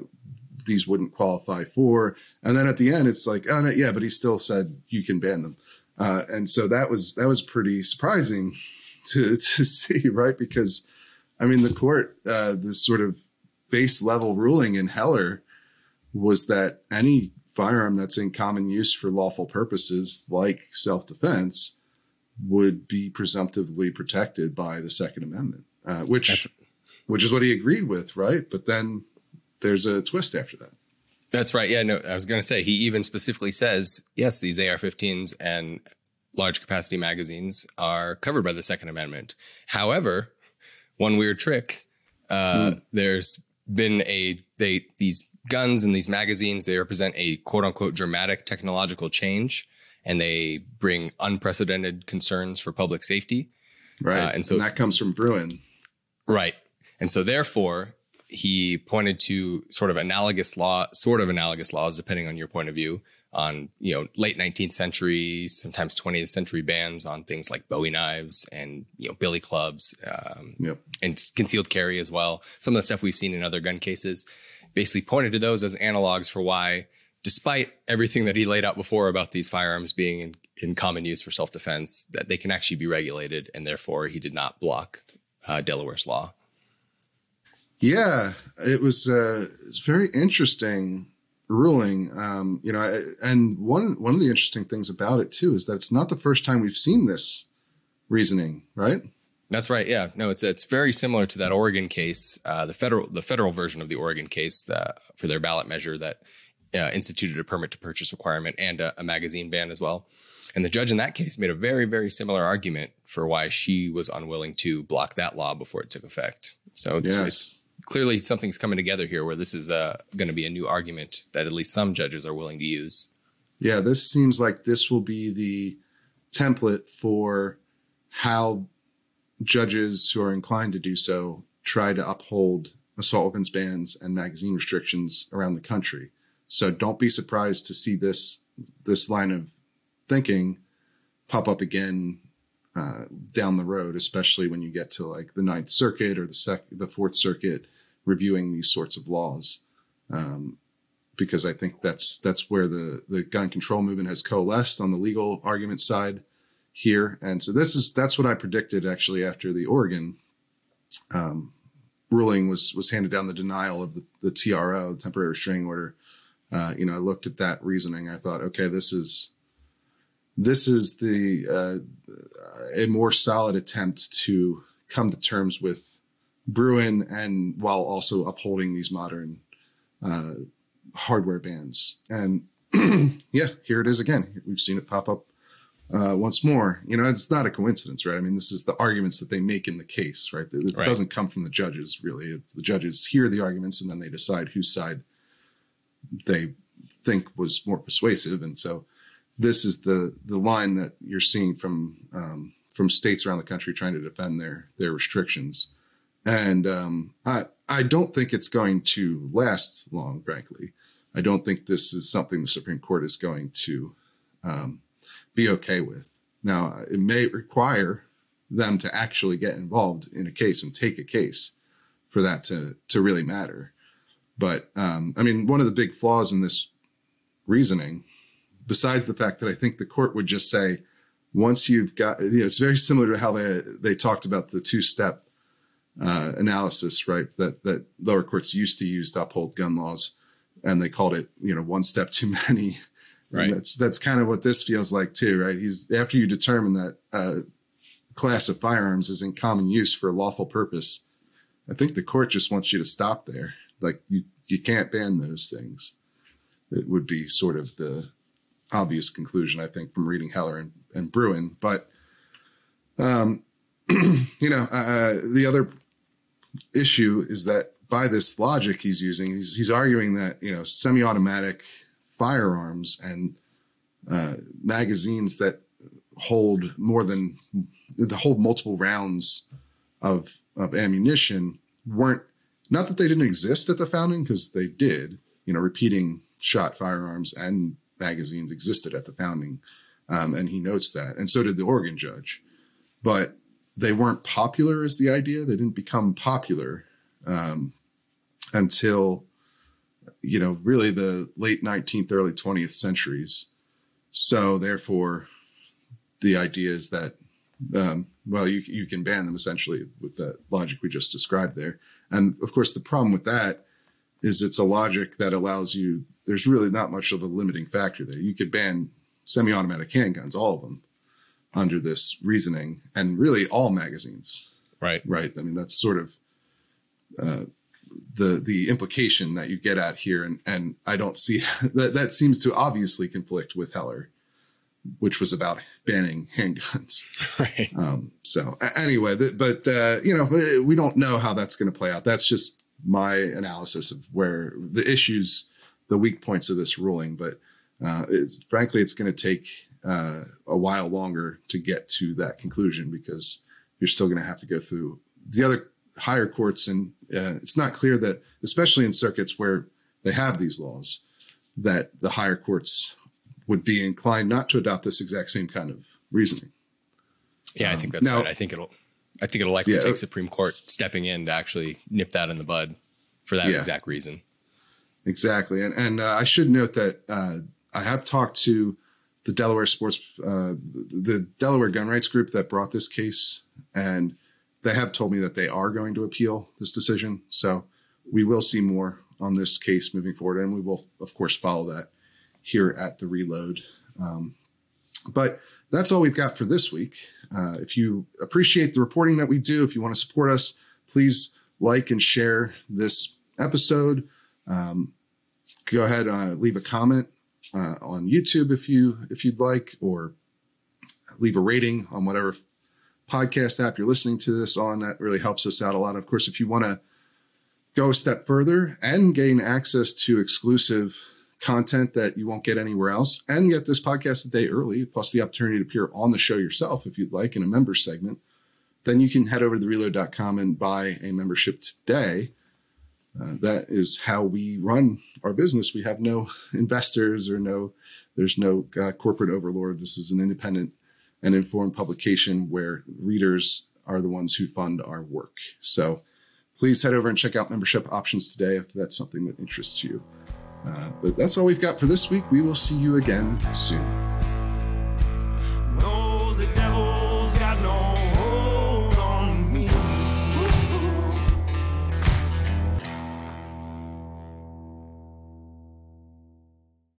these wouldn't qualify for. And then at the end, it's like, oh no, yeah, but he still said you can ban them. Uh, and so that was that was pretty surprising to to see, right? Because I mean, the court, uh, this sort of base level ruling in Heller was that any firearm that's in common use for lawful purposes, like self defense, would be presumptively protected by the Second Amendment, uh, which That's- which is what he agreed with, right? But then there's a twist after that. That's right. Yeah, no, I was going to say he even specifically says yes, these AR-15s and large capacity magazines are covered by the Second Amendment. However, one weird trick. Uh, There's been a they these guns and these magazines they represent a quote unquote dramatic technological change, and they bring unprecedented concerns for public safety. Right. Uh, and so- that comes from Bruen. Right. And so therefore, he pointed to sort of analogous law, sort of analogous laws, depending on your point of view, on you know late 19th century, sometimes 20th century bans on things like Bowie knives and you know billy clubs um, Yep. and concealed carry as well. Some of the stuff we've seen in other gun cases, basically pointed to those as analogs for why, despite everything that he laid out before about these firearms being in, in common use for self defense, that they can actually be regulated, and therefore he did not block uh, Delaware's law. Yeah, it was uh, it's very interesting ruling. Um, you know, and one one of the interesting things about it too is that it's not the first time we've seen this reasoning, right? That's right. Yeah. No, it's it's very similar to that Oregon case, uh, the federal the federal version of the Oregon case that, for their ballot measure that uh, instituted a permit to purchase requirement and a, a magazine ban as well. And the judge in that case made a very very similar argument for why she was unwilling to block that law before it took effect. So it's, Yes. it's clearly something's coming together here where this is uh, going to be a new argument that at least some judges are willing to use. Yeah, this seems like this will be the template for how judges who are inclined to do so try to uphold assault weapons bans and magazine restrictions around the country. So don't be surprised to see this this line of thinking pop up again uh, down the road, especially when you get to like the Ninth Circuit or the sec- the Fourth Circuit reviewing these sorts of laws. Um, because I think that's that's where the the gun control movement has coalesced on the legal argument side here, and so this is that's what I predicted actually after the Oregon um, ruling was was handed down the denial of the, the TRO, the temporary restraining order. Uh, you know, I looked at that reasoning. I thought, okay, this is this is the uh, a more solid attempt to come to terms with Bruen, and while also upholding these modern uh, hardware bans. And yeah, here it is again. We've seen it pop up uh, once more. You know, it's not a coincidence, right? I mean, this is the arguments that they make in the case, right? It Right. doesn't come from the judges, really. It's the judges hear the arguments and then they decide whose side they think was more persuasive. And so this is the the line that you're seeing from um, from states around the country trying to defend their their restrictions. And um, I I don't think it's going to last long, frankly. I don't think this is something the Supreme Court is going to um, be okay with. Now, it may require them to actually get involved in a case and take a case for that to to really matter. But um, I mean, one of the big flaws in this reasoning, besides the fact that I think the court would just say, once you've got, you know, it's very similar to how they they talked about the two step uh, analysis, right? That that lower courts used to use to uphold gun laws, and they called it, you know, one step too many. And Right. that's that's kind of what this feels like too, right? He's after you determine that uh, class of firearms is in common use for a lawful purpose. I think the court just wants you to stop there. Like you you can't ban those things. It would be sort of the obvious conclusion, I think, from reading Heller and, and Bruen. But um, you know, uh, the other issue is that by this logic he's using, he's he's arguing that you know semi-automatic firearms and uh, magazines that hold more than the hold multiple rounds of of ammunition weren't Not that they didn't exist at the founding, because they did. You know, repeating shot firearms and magazines existed at the founding. Um, and he notes that. And so did the Oregon judge. But they weren't popular as the idea. They didn't become popular um, until, you know, really the late 19th, early 20th centuries. So therefore, the idea is that, um, well, you, you can ban them essentially with that logic we just described there. And of course, the problem with that is it's a logic that allows you, there's really not much of a limiting factor there. You could ban semi automatic handguns, all of them, under this reasoning, and really all magazines. Right. Right. I mean, that's sort of uh, the the implication that you get at here, and and I don't see that that seems to obviously conflict with Heller, which was about banning handguns. Right. Um, so anyway, th- but uh, you know, we don't know how that's going to play out. That's just my analysis of where the issues, the weak points of this ruling. But uh, it's, frankly, it's going to take uh, a while longer to get to that conclusion because you're still going to have to go through the other higher courts, and uh, it's not clear that, especially in circuits where they have these laws, that the higher courts would be inclined not to adopt this exact same kind of reasoning. Yeah, I think that's now- right. I think it'll I think it'll likely Yeah. take Supreme Court stepping in to actually nip that in the bud for that Yeah. exact reason. Exactly, and and uh, I should note that uh, I have talked to the Delaware Sports, uh, the Delaware Gun Rights Group that brought this case, and they have told me that they are going to appeal this decision. So we will see more on this case moving forward, and we will, of course, follow that here at the Reload. Um, but that's all we've got for this week. Uh, if you appreciate the reporting that we do, if you want to support us, please like and share this episode. Um, go ahead, uh, leave a comment uh, on YouTube if you if you'd like, or leave a rating on whatever podcast app you're listening to this on. That really helps us out a lot. Of course, if you want to go a step further and gain access to exclusive content that you won't get anywhere else, and get this podcast a day early, plus the opportunity to appear on the show yourself if you'd like in a member segment, then you can head over to reload.com and buy a membership today. Uh, that is how we run our business. We have no investors or no, there's no uh, corporate overlord. This is an independent and informed publication where readers are the ones who fund our work. So please head over and check out membership options today if that's something that interests you. Uh, but that's all we've got for this week. We will see you again soon.